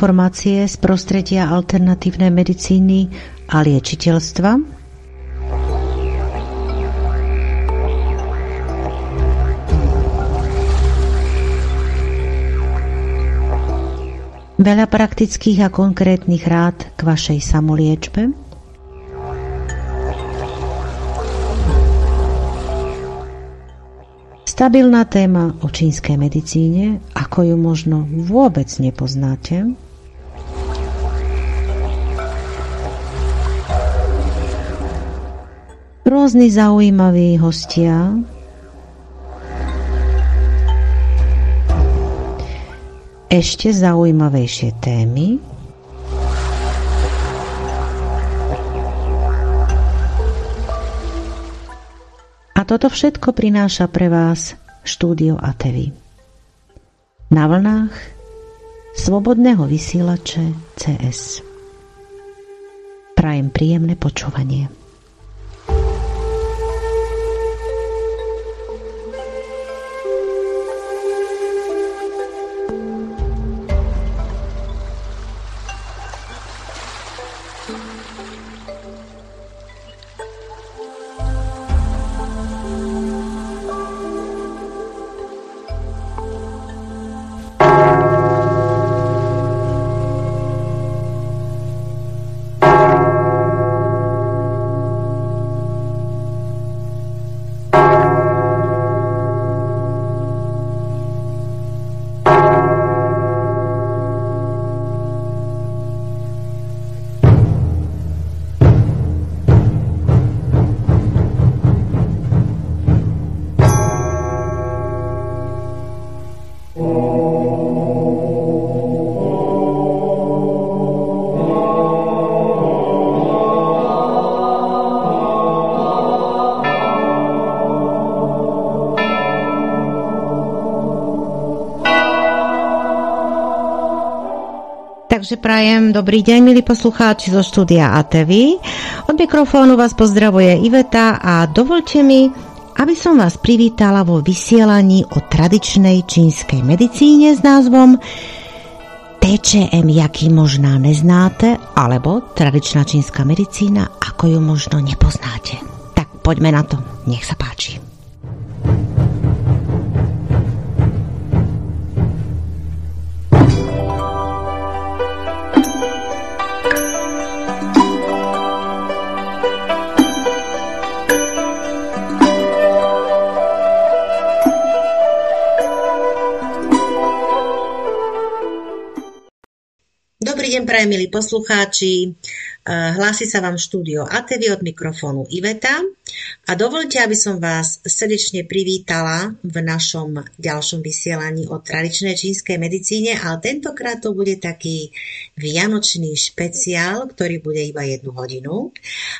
informácie z prostredia alternatívnej medicíny a liečiteľstva. Veľa praktických a konkrétnych rád k vašej samoliečbe. Stabilná téma o čínskej medicíne, ako ju možno vôbec nepoznáte. Rôzni zaujímaví hostia, ešte zaujímavejšie témy. A toto všetko prináša pre vás štúdio ATV. Na vlnách slobodného vysielače CS. Prajem príjemné počúvanie. Prajem dobrý deň, milí poslucháči zo štúdia ATV. Od mikrofónu vás pozdravuje Iveta a dovolte mi, aby som vás privítala vo vysielaní o tradičnej čínskej medicíne s názvom TČM, jaký možná neznáte, alebo tradičná čínska medicína, ako ju možno nepoznáte. Tak poďme na to, nech sa páči. Prajem milí poslucháči. Eh, hlási sa vám štúdio ATV od mikrofónu Iveta a dovolte, aby som vás srdečne privítala v našom ďalšom vysielaní o tradičnej čínskej medicíne, ale tentokrát to bude taký vianočný špeciál, ktorý bude iba jednu hodinu,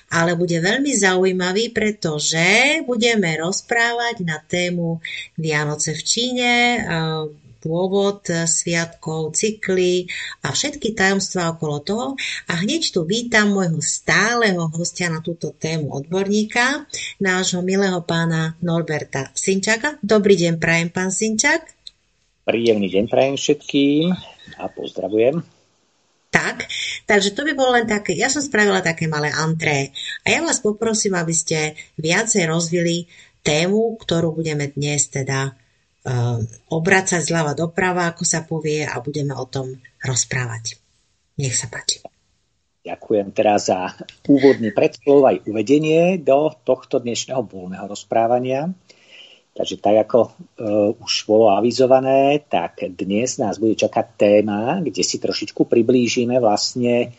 ale bude veľmi zaujímavý, pretože budeme rozprávať na tému Vianoce v Číne, eh, pôvod eh, sviatkov, cykly a všetky tajomstvá okolo toho. A hneď tu vítam môjho stáleho hostia na túto tému odborníka, nášho milého pána Norberta Sinčaka. Dobrý deň, prajem, pán Sinčak. Príjemný deň prajem všetkým a pozdravujem. Tak, takže to by bolo len také, ja som spravila také malé antré a ja vás poprosím, aby ste viacej rozvili tému, ktorú budeme dnes teda Ehm, obracať zľava doprava, ako sa povie a budeme o tom rozprávať. Nech sa páči. Ďakujem teraz za úvodný predslov aj uvedenie do tohto dnešného voľného rozprávania. Takže tak ako e, už bolo avizované, tak dnes nás bude čakať téma, kde si trošičku priblížime vlastne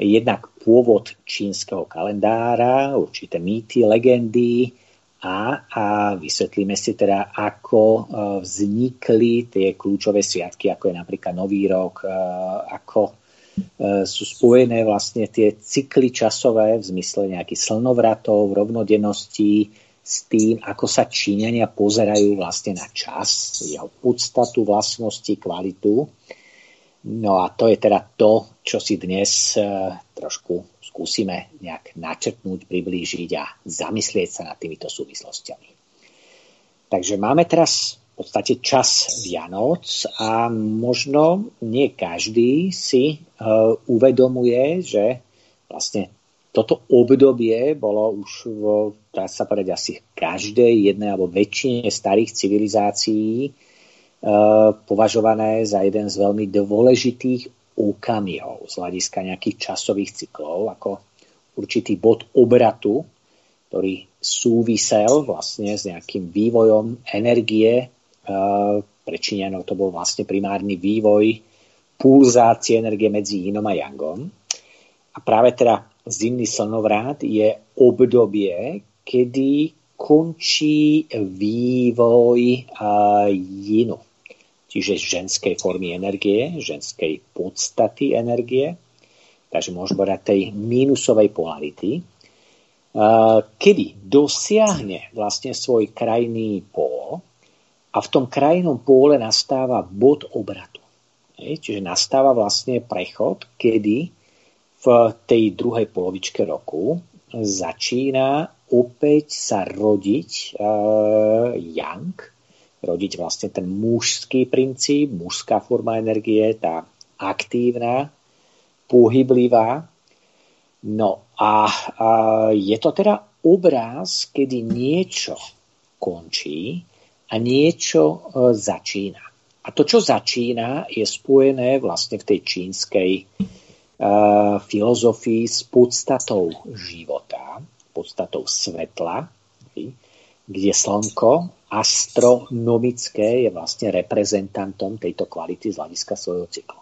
jednak pôvod čínskeho kalendára, určité mýty, legendy, a, a vysvetlíme si teda, ako e, vznikli tie kľúčové sviatky, ako je napríklad Nový rok, e, ako e, sú spojené vlastne tie cykly časové v zmysle nejakých slnovratov, rovnodenností s tým, ako sa Číňania pozerajú vlastne na čas, jeho podstatu, vlastnosti, kvalitu. No a to je teda to, čo si dnes trošku skúsime nejak načrtnúť, priblížiť a zamyslieť sa nad týmito súvislostiami. Takže máme teraz v podstate čas Vianoc a možno nie každý si uh, uvedomuje, že vlastne toto obdobie bolo už, v, dá sa povedať, asi každej jednej alebo väčšine starých civilizácií považované za jeden z veľmi dôležitých okamihov z hľadiska nejakých časových cyklov, ako určitý bod obratu, ktorý súvisel vlastne s nejakým vývojom energie pre Číňanov to bol vlastne primárny vývoj pulzácie energie medzi Inom a Yangom. A práve teda zimný slnovrát je obdobie, kedy končí vývoj Yinu, čiže ženskej formy energie, ženskej podstaty energie, takže môžeme povedať tej mínusovej polarity, kedy dosiahne vlastne svoj krajný pól, a v tom krajnom pôle nastáva bod obratu. Čiže nastáva vlastne prechod, kedy v tej druhej polovičke roku začína opäť sa rodiť uh, yang, rodiť vlastne ten mužský princíp, mužská forma energie, tá aktívna, pohyblivá. No a, a je to teda obraz, kedy niečo končí a niečo e, začína. A to, čo začína, je spojené vlastne v tej čínskej uh, filozofii s podstatou života, podstatou svetla, kde slnko astronomické je vlastne reprezentantom tejto kvality z hľadiska svojho cyklu.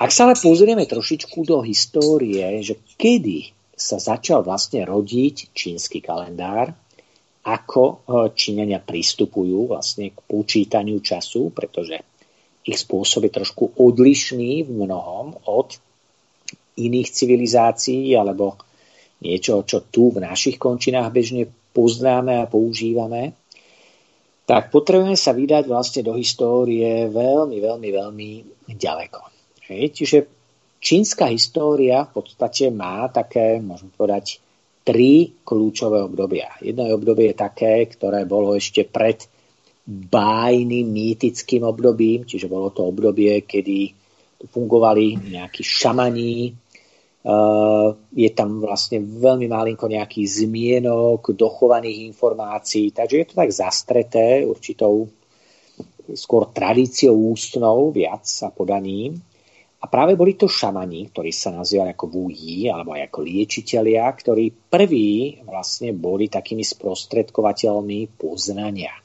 Ak sa ale pozrieme trošičku do histórie, že kedy sa začal vlastne rodiť čínsky kalendár, ako e, Číňania pristupujú vlastne k počítaniu času, pretože ich spôsob je trošku odlišný v mnohom od iných civilizácií alebo niečo, čo tu v našich končinách bežne poznáme a používame, tak potrebujeme sa vydať vlastne do histórie veľmi, veľmi, veľmi ďaleko. Čiže čínska história v podstate má také, môžem povedať, tri kľúčové obdobia. Jedno obdobie je také, ktoré bolo ešte pred bájnym, mýtickým obdobím, čiže bolo to obdobie, kedy fungovali nejakí šamaní, je tam vlastne veľmi malinko nejakých zmienok, dochovaných informácií, takže je to tak zastreté určitou skôr tradíciou ústnou viac a podaním. A práve boli to šamani, ktorí sa nazývali ako vújí, alebo aj ako liečitelia, ktorí prví vlastne boli takými sprostredkovateľmi poznania.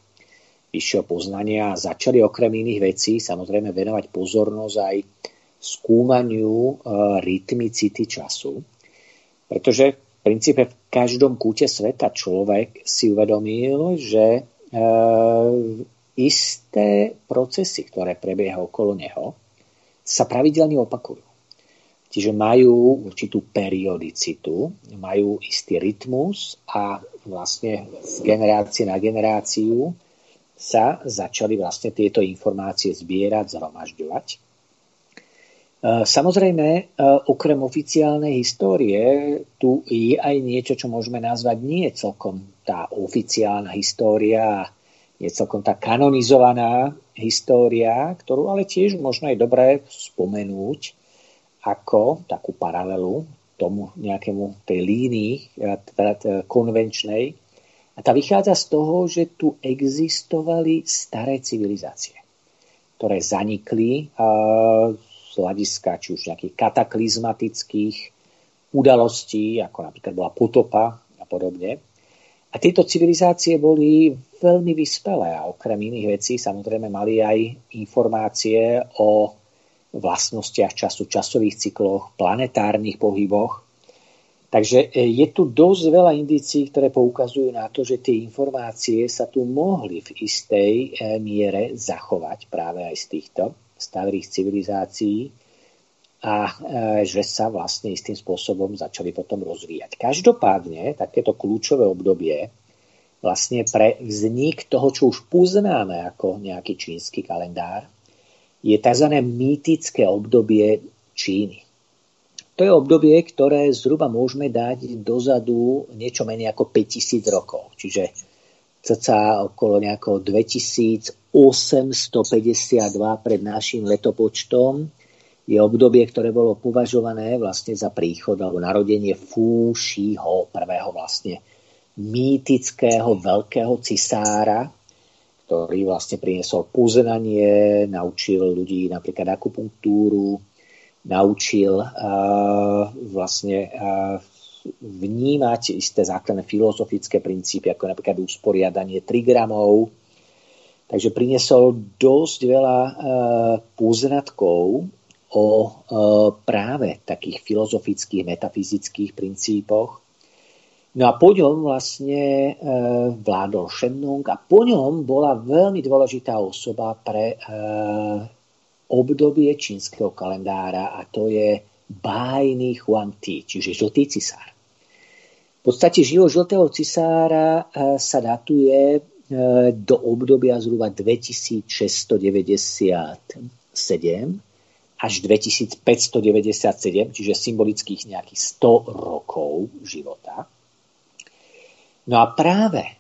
Vyššieho poznania a začali okrem iných vecí samozrejme venovať pozornosť aj skúmaniu e, rytmicity času. Pretože v princípe v každom kúte sveta človek si uvedomil, že e, isté procesy, ktoré prebiehajú okolo neho, sa pravidelne opakujú. Čiže majú určitú periodicitu, majú istý rytmus a vlastne z generácie na generáciu sa začali vlastne tieto informácie zbierať, zhromažďovať. E, samozrejme, e, okrem oficiálnej histórie, tu je aj niečo, čo môžeme nazvať nie celkom tá oficiálna história, nie celkom tá kanonizovaná história, ktorú ale tiež možno je dobré spomenúť ako takú paralelu tomu nejakému tej línii teda konvenčnej. A tá vychádza z toho, že tu existovali staré civilizácie, ktoré zanikli z hľadiska či už nejakých kataklizmatických udalostí, ako napríklad bola potopa a podobne. A tieto civilizácie boli veľmi vyspelé a okrem iných vecí samozrejme mali aj informácie o vlastnostiach času, časových cykloch, planetárnych pohyboch. Takže e, je tu dosť veľa indícií, ktoré poukazujú na to, že tie informácie sa tu mohli v istej e, miere zachovať práve aj z týchto starých civilizácií a e, že sa vlastne istým spôsobom začali potom rozvíjať. Každopádne takéto kľúčové obdobie vlastne pre vznik toho, čo už poznáme ako nejaký čínsky kalendár, je tzv. mýtické obdobie Číny. To je obdobie, ktoré zhruba môžeme dať dozadu niečo menej ako 5000 rokov. Čiže cca okolo nejakého 2852 pred našim letopočtom. Je obdobie, ktoré bolo považované vlastne za príchod alebo narodenie Fúšiho, prvého vlastne mýtického veľkého cisára, ktorý vlastne priniesol poznanie, naučil ľudí napríklad akupunktúru, naučil uh, vlastne uh, vnímať isté základné filozofické princípy, ako napríklad usporiadanie trigramov. Takže priniesol dosť veľa uh, poznatkov o uh, práve takých filozofických, metafyzických princípoch, No a po ňom vlastne e, vládol Shenlong a po ňom bola veľmi dôležitá osoba pre e, obdobie čínskeho kalendára a to je bájny Ti, čiže žltý cisár. V podstate život žltého cisára e, sa datuje e, do obdobia zhruba 2697 až 2597, čiže symbolických nejakých 100 rokov života. No a práve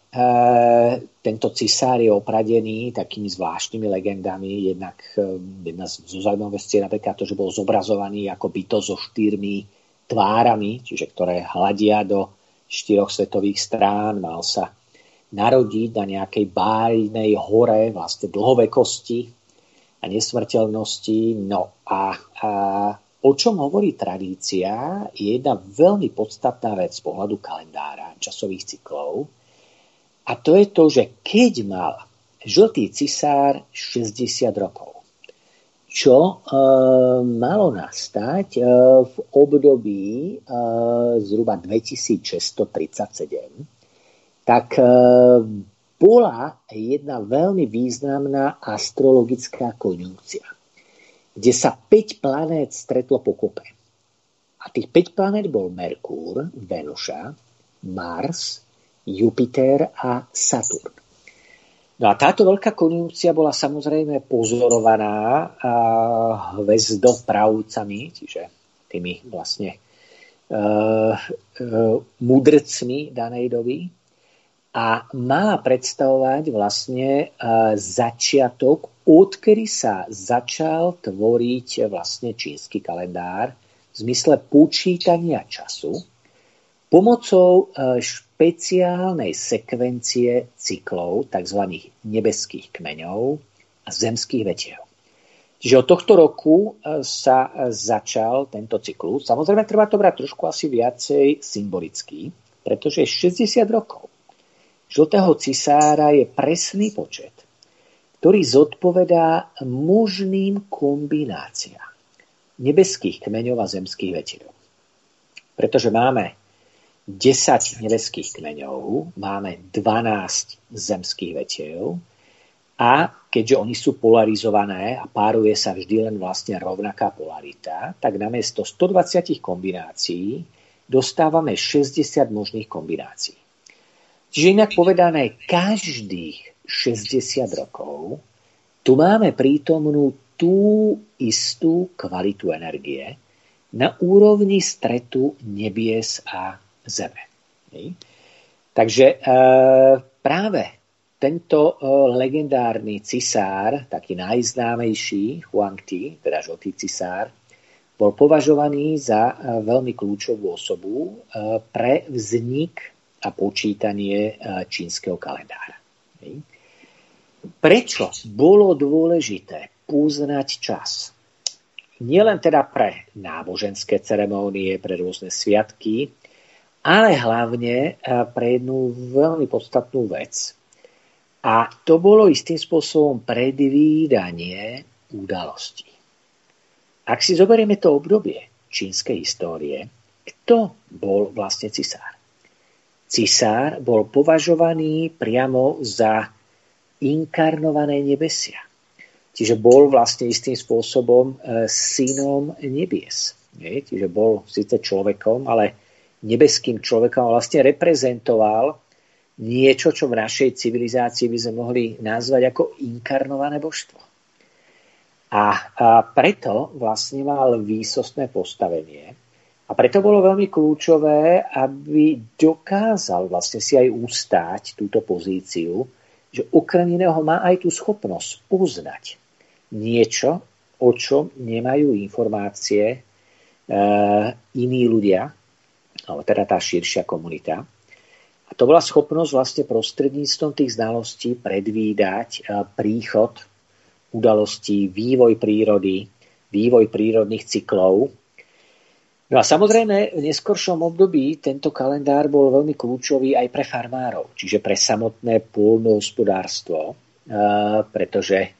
tento cisár je opradený takými zvláštnymi legendami. Jednak e, jedna z zaujímavostí je napríklad to, že bol zobrazovaný ako byto so štyrmi tvárami, čiže ktoré hľadia do štyroch svetových strán. Mal sa narodiť na nejakej bájnej hore vlastne dlhovekosti a nesmrteľnosti. No a, a O čom hovorí tradícia, je jedna veľmi podstatná vec z pohľadu kalendára, časových cyklov. A to je to, že keď mal žltý cisár 60 rokov, čo e, malo nastať e, v období e, zhruba 2637, tak e, bola jedna veľmi významná astrologická konjunkcia kde sa 5 planét stretlo pokope. A tých 5 planét bol Merkúr, Venuša, Mars, Jupiter a Saturn. No a táto veľká konjunkcia bola samozrejme pozorovaná hvezdopravcami, čiže tými vlastne uh, uh, mudrcmi danej doby, a mala predstavovať vlastne uh, začiatok odkedy sa začal tvoriť vlastne čínsky kalendár v zmysle počítania času pomocou e, špeciálnej sekvencie cyklov, tzv. nebeských kmeňov a zemských vetiev. Čiže od tohto roku e, sa začal tento cyklus. Samozrejme, treba to brať trošku asi viacej symbolicky, pretože 60 rokov žltého cisára je presný počet, ktorý zodpovedá možným kombináciám nebeských kmeňov a zemských vetierov. Pretože máme 10 nebeských kmeňov, máme 12 zemských vetierov a keďže oni sú polarizované a páruje sa vždy len vlastne rovnaká polarita, tak namiesto 120 kombinácií dostávame 60 možných kombinácií. Čiže inak povedané, každých 60 rokov, tu máme prítomnú tú istú kvalitu energie na úrovni stretu nebies a zeme. Takže e, práve tento e, legendárny cisár, taký najznámejší, Huang Ti, teda žltý cisár, bol považovaný za e, veľmi kľúčovú osobu pre vznik a počítanie čínskeho kalendára. Prečo bolo dôležité poznať čas? Nielen teda pre náboženské ceremónie, pre rôzne sviatky, ale hlavne eh, pre jednu veľmi podstatnú vec. A to bolo istým spôsobom predvídanie udalostí. Ak si zoberieme to obdobie čínskej histórie, kto bol vlastne cisár? Cisár bol považovaný priamo za inkarnované nebesia. Čiže bol vlastne istým spôsobom e, synom nebies. Nie? Čiže bol síce človekom, ale nebeským človekom a vlastne reprezentoval niečo, čo v našej civilizácii by sme mohli nazvať ako inkarnované božstvo. A, a preto vlastne mal výsostné postavenie A preto bolo veľmi kľúčové, aby dokázal vlastne si aj ustáť túto pozíciu, že okrem iného má aj tú schopnosť uznať niečo, o čom nemajú informácie e, iní ľudia, alebo teda tá širšia komunita. A to bola schopnosť vlastne prostredníctvom tých znalostí predvídať e, príchod udalostí, vývoj prírody, vývoj prírodných cyklov No a samozrejme v neskoršom období tento kalendár bol veľmi kľúčový aj pre farmárov, čiže pre samotné pôlnohospodárstvo, pretože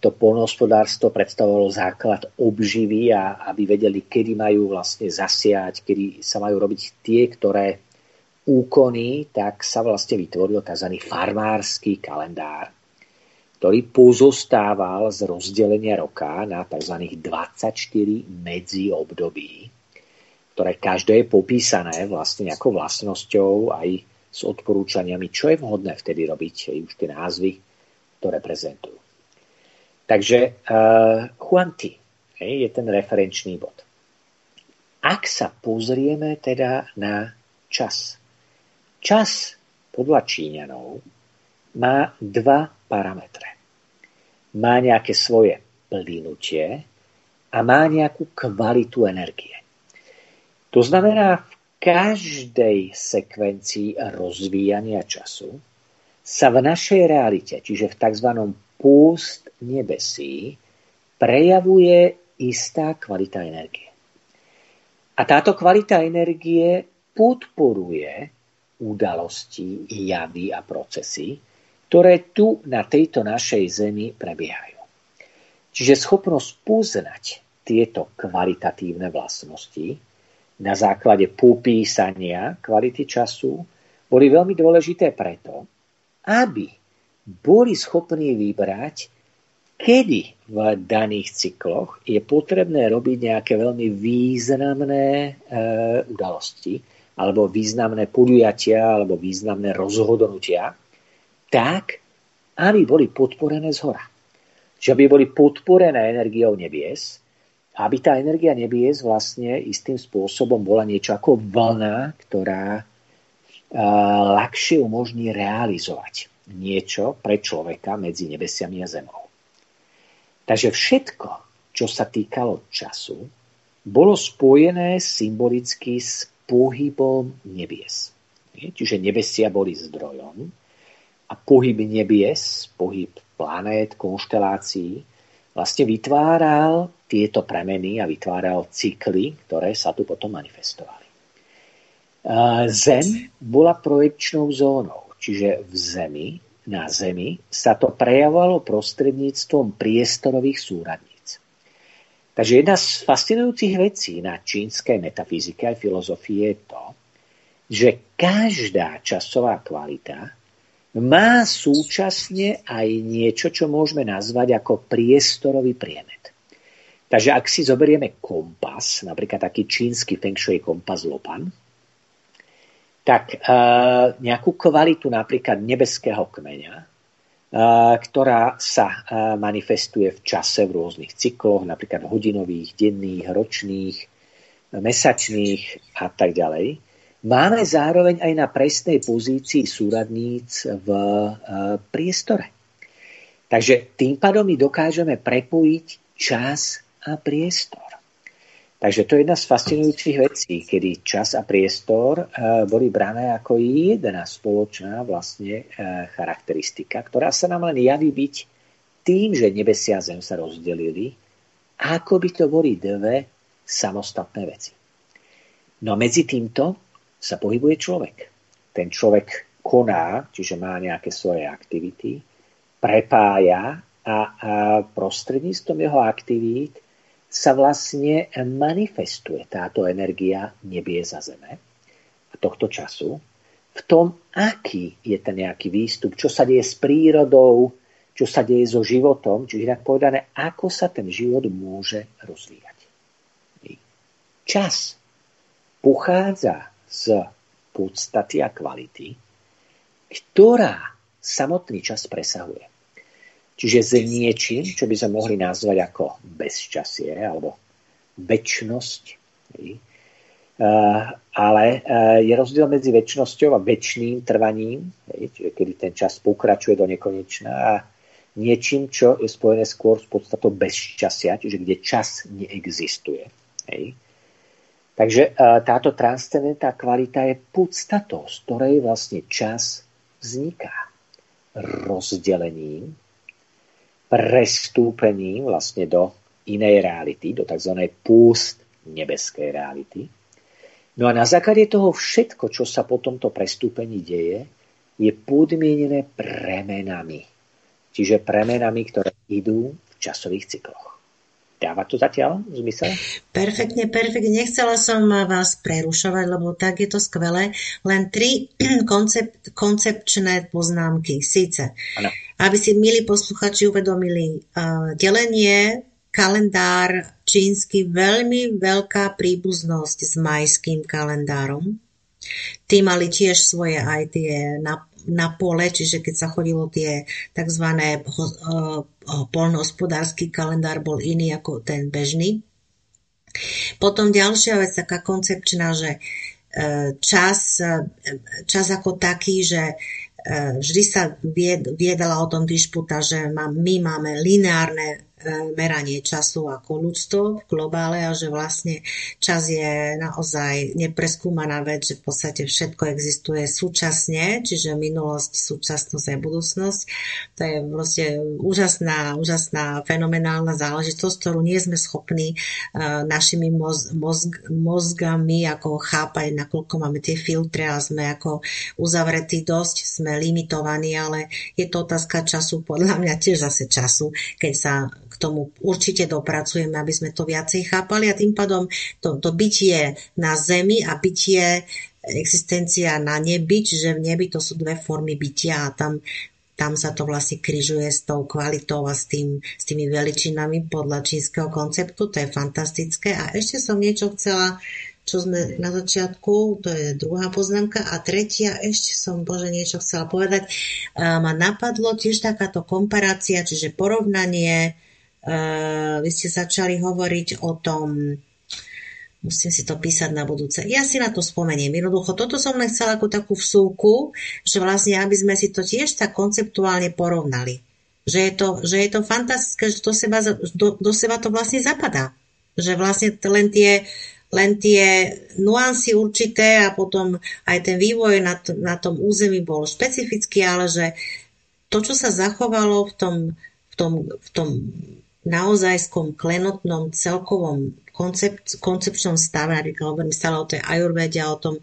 to polnohospodárstvo predstavovalo základ obživy a aby vedeli, kedy majú vlastne zasiať, kedy sa majú robiť tie, ktoré úkony, tak sa vlastne vytvoril tzv. farmársky kalendár ktorý pozostával z rozdelenia roka na tzv. 24 medzi období, ktoré každé je popísané vlastne nejakou vlastnosťou aj s odporúčaniami, čo je vhodné vtedy robiť, už tie názvy to reprezentujú. Takže uh, Huanti je ten referenčný bod. Ak sa pozrieme teda na čas. Čas podľa Číňanov má dva parametre má nejaké svoje plynutie a má nejakú kvalitu energie. To znamená, v každej sekvencii rozvíjania času sa v našej realite, čiže v tzv. púst nebesí, prejavuje istá kvalita energie. A táto kvalita energie podporuje udalosti, javy a procesy, ktoré tu na tejto našej Zemi prebiehajú. Čiže schopnosť poznať tieto kvalitatívne vlastnosti na základe popísania kvality času boli veľmi dôležité preto, aby boli schopní vybrať, kedy v daných cykloch je potrebné robiť nejaké veľmi významné e, udalosti alebo významné podujatia alebo významné rozhodnutia, tak, aby boli podporené z hora. Čiže aby boli podporené energiou nebies, aby tá energia nebies vlastne istým spôsobom bola niečo ako vlna, ktorá ľahšie umožní realizovať niečo pre človeka medzi nebesiami a zemou. Takže všetko, čo sa týkalo času, bolo spojené symbolicky s pohybom nebies. Čiže nebesia boli zdrojom, a pohyb nebies, pohyb planét, konštelácií, vlastne vytváral tieto premeny a vytváral cykly, ktoré sa tu potom manifestovali. Zem bola projekčnou zónou, čiže v Zemi, na Zemi sa to prejavovalo prostredníctvom priestorových súradníc. Takže jedna z fascinujúcich vecí na čínskej metafyzike a filozofii je to, že každá časová kvalita má súčasne aj niečo, čo môžeme nazvať ako priestorový priemet. Takže ak si zoberieme kompas, napríklad taký čínsky feng shui kompas Lopan, tak uh, nejakú kvalitu napríklad nebeského kmeňa, uh, ktorá sa uh, manifestuje v čase v rôznych cykloch, napríklad hodinových, denných, ročných, mesačných a tak ďalej, máme zároveň aj na presnej pozícii súradníc v priestore. Takže tým pádom my dokážeme prepojiť čas a priestor. Takže to je jedna z fascinujúcich vecí, kedy čas a priestor e, boli brané ako jedna spoločná vlastne e, charakteristika, ktorá sa nám len javí byť tým, že nebesia a zem sa rozdelili, ako by to boli dve samostatné veci. No medzi týmto sa pohybuje človek. Ten človek koná, čiže má nejaké svoje aktivity, prepája a, a prostredníctvom jeho aktivít sa vlastne manifestuje táto energia nebie za zeme a tohto času v tom, aký je ten nejaký výstup, čo sa deje s prírodou, čo sa deje so životom, čiže inak povedané, ako sa ten život môže rozvíjať. Čas pochádza z podstaty a kvality, ktorá samotný čas presahuje. Čiže s niečím, čo by sme mohli nazvať ako bezčasie alebo väčnosť, Ale je rozdiel medzi väčšnosťou a väčšným trvaním, kedy ten čas pokračuje do nekonečna a niečím, čo je spojené skôr s podstatou bezčasia, čiže kde čas neexistuje. Takže táto transcendentná kvalita je podstatou, z ktorej vlastne čas vzniká. Rozdelením, prestúpením vlastne do inej reality, do tzv. púst nebeskej reality. No a na základe toho všetko, čo sa po tomto prestúpení deje, je podmienené premenami. Čiže premenami, ktoré idú v časových cykloch. Dáva to zatiaľ zmysel? Perfektne, perfektne. Nechcela som vás prerušovať, lebo tak je to skvelé. Len tri koncept, koncepčné poznámky. Síce, ano. Aby si milí posluchači uvedomili, uh, delenie kalendár čínsky veľmi veľká príbuznosť s majským kalendárom. Tí mali tiež svoje aj tie na pole, čiže keď sa chodilo tie tzv. polnohospodársky kalendár bol iný ako ten bežný. Potom ďalšia vec, taká koncepčná, že e, čas, čas ako taký, že vždy sa viedala o tom dišputa, že my máme lineárne meranie času ako ľudstvo v globále a že vlastne čas je naozaj nepreskúmaná vec, že v podstate všetko existuje súčasne, čiže minulosť, súčasnosť a budúcnosť. To je vlastne úžasná, úžasná, fenomenálna záležitosť, ktorú nie sme schopní uh, našimi moz, mozg, mozgami ako chápať, nakoľko máme tie filtre a sme ako uzavretí dosť, sme limitovaní, ale je to otázka času, podľa mňa tiež zase času, keď sa k tomu určite dopracujeme, aby sme to viacej chápali a tým pádom to, to bytie na zemi a bytie existencia na nebi, čiže v nebi to sú dve formy bytia a tam, tam sa to vlastne križuje s tou kvalitou a s, tým, s tými veličinami podľa čínskeho konceptu, to je fantastické. A ešte som niečo chcela, čo sme na začiatku, to je druhá poznámka. A tretia, ešte som, bože, niečo chcela povedať, ma napadlo tiež takáto komparácia, čiže porovnanie vy ste začali hovoriť o tom, musím si to písať na budúce. Ja si na to spomeniem. Jednoducho, toto som len chcela ako takú vsúku, že vlastne, aby sme si to tiež tak konceptuálne porovnali. Že je to, že je to fantastické, že do seba, do, do seba to vlastne zapadá. Že vlastne len tie, len tie nuancy určité a potom aj ten vývoj na, t- na tom území bol špecifický, ale že to, čo sa zachovalo v tom, v tom, v tom naozajskom klenotnom celkovom koncept, koncepčnom stave, napríklad hovorím stále o tej ajurvede a o tom,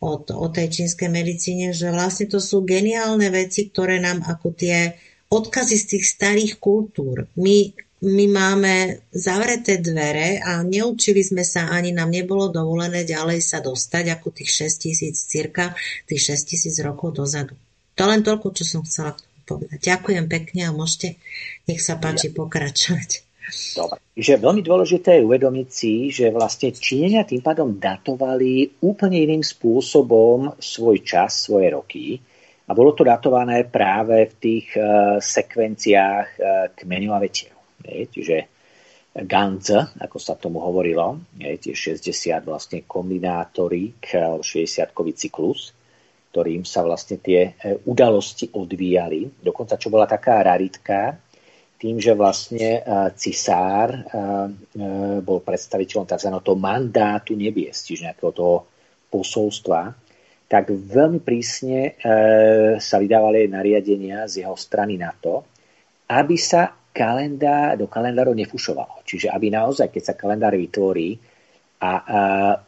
o, o tej čínskej medicíne, že vlastne to sú geniálne veci, ktoré nám ako tie odkazy z tých starých kultúr. My, my máme zavreté dvere a neučili sme sa, ani nám nebolo dovolené ďalej sa dostať ako tých 6 tisíc, cirka tých 6 tisíc rokov dozadu. To len toľko, čo som chcela povedať. Ďakujem pekne a môžete, nech sa páči, pokračovať. Dobre. Že veľmi dôležité je uvedomiť si, že vlastne Číňania tým pádom datovali úplne iným spôsobom svoj čas, svoje roky. A bolo to datované práve v tých uh, sekvenciách uh, kmeňov a vetiev. Čiže Ganz, ako sa tomu hovorilo, je, tie 60 vlastne kombinátory, 60-kový cyklus, ktorým sa vlastne tie e, udalosti odvíjali. Dokonca, čo bola taká raritka, tým, že vlastne e, cisár e, bol predstaviteľom tzv. mandátu nebies, čiže nejakého toho posolstva, tak veľmi prísne sa vydávali nariadenia z jeho strany na to, aby sa kalendár, do kalendárov nefušovalo. Čiže aby naozaj, keď sa kalendár vytvorí a,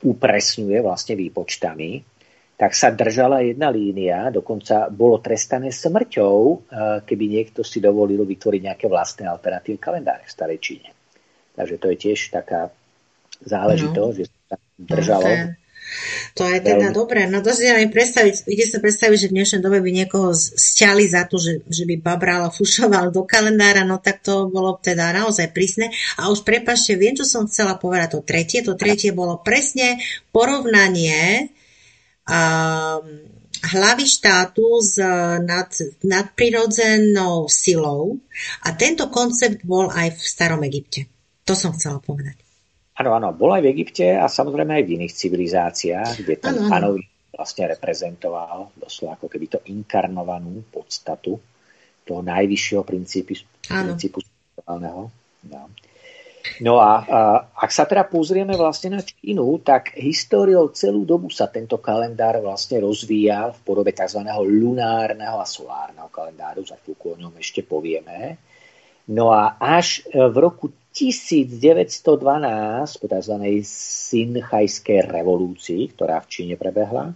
upresňuje vlastne výpočtami, tak sa držala jedna línia, dokonca bolo trestané smrťou, eh, keby niekto si dovolil vytvoriť nejaké vlastné alternatívne kalendáre v Starej Číne. Takže to je tiež taká záležitosť, no. že sa držalo. No, to je teda dobré. No to si ja predstaviť, viete sa predstaviť, že v dnešnej dobe by niekoho sťali za to, že, že by babral a fušoval do kalendára, no tak to bolo teda naozaj prísne. A už prepašte, viem, čo som chcela povedať to tretie. To tretie bolo presne porovnanie hlavy štátu s nad, nadprirodzenou silou a tento koncept bol aj v starom Egypte. To som chcela povedať. Áno, áno, bol aj v Egypte a samozrejme aj v iných civilizáciách, kde ten panový vlastne reprezentoval doslova ako keby to inkarnovanú podstatu toho najvyššieho princípu, princípu no. No a, a ak sa teda pozrieme vlastne na Čínu, tak históriou celú dobu sa tento kalendár vlastne rozvíjal v podobe tzv. lunárneho a solárneho kalendáru, za chvíľku o ňom ešte povieme. No a až e, v roku 1912 po tzv. synchajskej revolúcii, ktorá v Číne prebehla,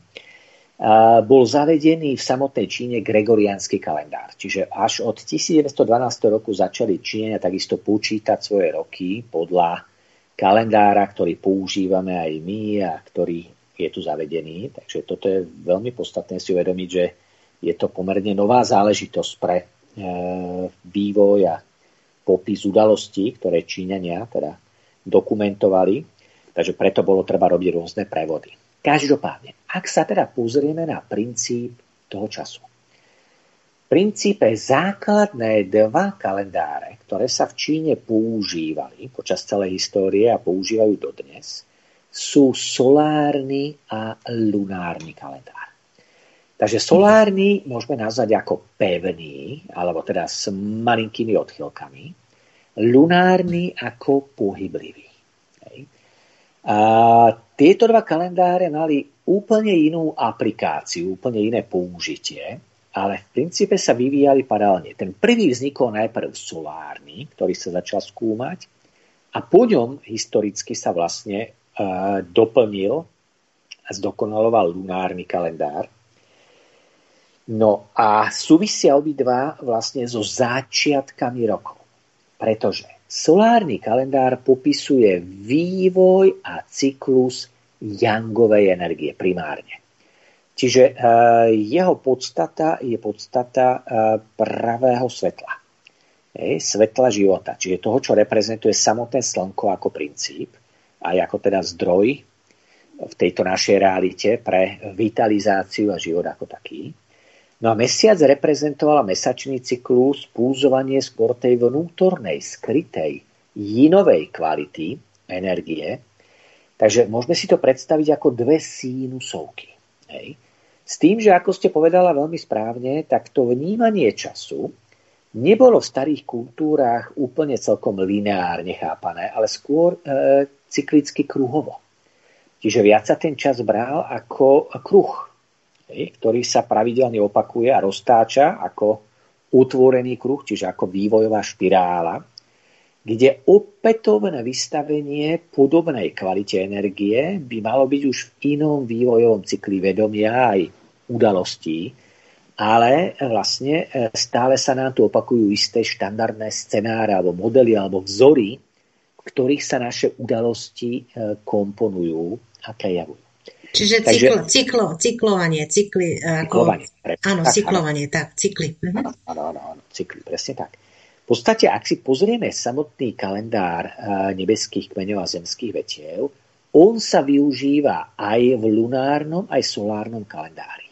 bol zavedený v samotnej Číne gregoriánsky kalendár. Čiže až od 1912 roku začali Číňania takisto počítať svoje roky podľa kalendára, ktorý používame aj my a ktorý je tu zavedený. Takže toto je veľmi podstatné si uvedomiť, že je to pomerne nová záležitosť pre e, vývoj a popis udalostí, ktoré Číňania teda dokumentovali. Takže preto bolo treba robiť rôzne prevody. Každopádne, ak sa teda pozrieme na princíp toho času. V princípe základné dva kalendáre, ktoré sa v Číne používali počas celej histórie a používajú dodnes, sú solárny a lunárny kalendár. Takže solárny môžeme nazvať ako pevný, alebo teda s malinkými odchylkami. Lunárny ako pohyblivý. A tieto dva kalendáre mali úplne inú aplikáciu, úplne iné použitie, ale v princípe sa vyvíjali paralelne. Ten prvý vznikol najprv solárny, ktorý sa začal skúmať a po ňom historicky sa vlastne uh, doplnil a zdokonaloval lunárny kalendár. No a súvisia obidva vlastne so začiatkami rokov. Pretože Solárny kalendár popisuje vývoj a cyklus jangovej energie primárne. Čiže e, jeho podstata je podstata e, pravého svetla. Svetla života, čiže toho, čo reprezentuje samotné slnko ako princíp a ako teda zdroj v tejto našej realite pre vitalizáciu a život ako taký. No a mesiac reprezentovala mesačný cyklus púzovanie skôr tej vnútornej, skrytej, jinovej kvality energie. Takže môžeme si to predstaviť ako dve sínusovky. Hej. S tým, že ako ste povedala veľmi správne, tak to vnímanie času nebolo v starých kultúrách úplne celkom lineárne chápané, ale skôr e, cyklicky kruhovo. Čiže viac sa ten čas bral ako kruh, ktorý sa pravidelne opakuje a roztáča ako utvorený kruh, čiže ako vývojová špirála, kde opätovné vystavenie podobnej kvalite energie by malo byť už v inom vývojovom cykli vedomia aj udalostí, ale vlastne e, stále sa nám tu opakujú isté štandardné scenáre alebo modely alebo vzory, v ktorých sa naše udalosti e, komponujú a prejavujú. Čiže Takže, cyklo, cyklo, cyklovanie, cykly. E, cyklovanie, ako, pre, áno, tak, cyklovanie, áno. tak, cykly. Mhm. Áno, áno, áno, cykly, presne tak. V podstate, ak si pozrieme samotný kalendár e, nebeských kmeňov a zemských vetiev, on sa využíva aj v lunárnom, aj solárnom kalendári.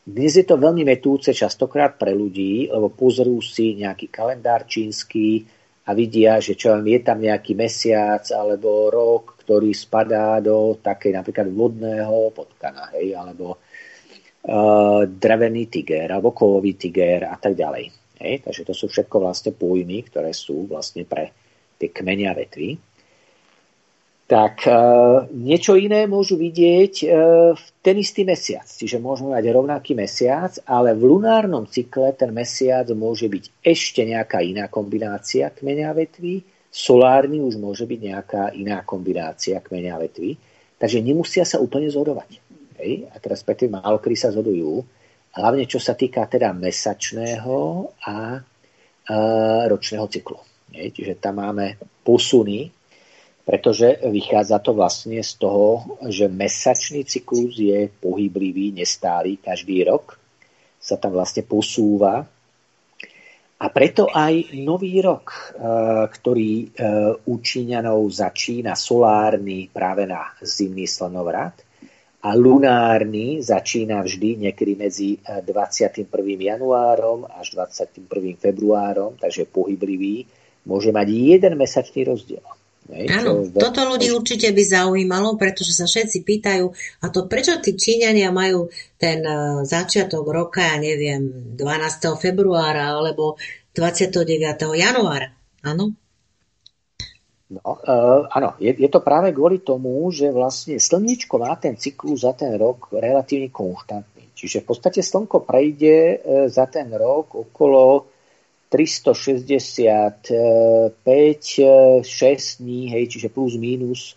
Dnes je to veľmi metúce častokrát pre ľudí, lebo pozrú si nejaký kalendár čínsky a vidia, že čo je tam nejaký mesiac alebo rok, ktorý spadá do takej napríklad vodného potkana, hej, alebo uh, drevený tiger, alebo kovový tiger a tak ďalej. Hej. Takže to sú všetko vlastne pojmy, ktoré sú vlastne pre tie kmenia vetvy. Tak uh, niečo iné môžu vidieť uh, v ten istý mesiac. Čiže môžeme mať rovnaký mesiac, ale v lunárnom cykle ten mesiac môže byť ešte nejaká iná kombinácia kmenia vetví solárny už môže byť nejaká iná kombinácia kmeňa vetvy, takže nemusia sa úplne zhodovať. Hej? A teraz respektíve málo kedy sa zhodujú, hlavne čo sa týka teda mesačného a e, ročného cyklu. Hej? Čiže tam máme posuny, pretože vychádza to vlastne z toho, že mesačný cyklus je pohyblivý, nestály každý rok, sa tam vlastne posúva a preto aj nový rok, e, ktorý e, u Číňanov začína solárny práve na zimný slnovrat a lunárny začína vždy niekedy medzi 21. E, januárom až 21. februárom, takže pohyblivý, môže mať jeden mesačný rozdiel. Áno, toto ľudí určite by zaujímalo, pretože sa všetci pýtajú, a to prečo tí Číňania majú ten uh, začiatok roka, ja neviem, 12. februára alebo 29. januára. Áno? No, uh, áno, je, je to práve kvôli tomu, že vlastne slničko má ten cyklus za ten rok relatívne konštantný. Čiže v podstate slnko prejde uh, za ten rok okolo 365, 6 dní, hej, čiže plus minus.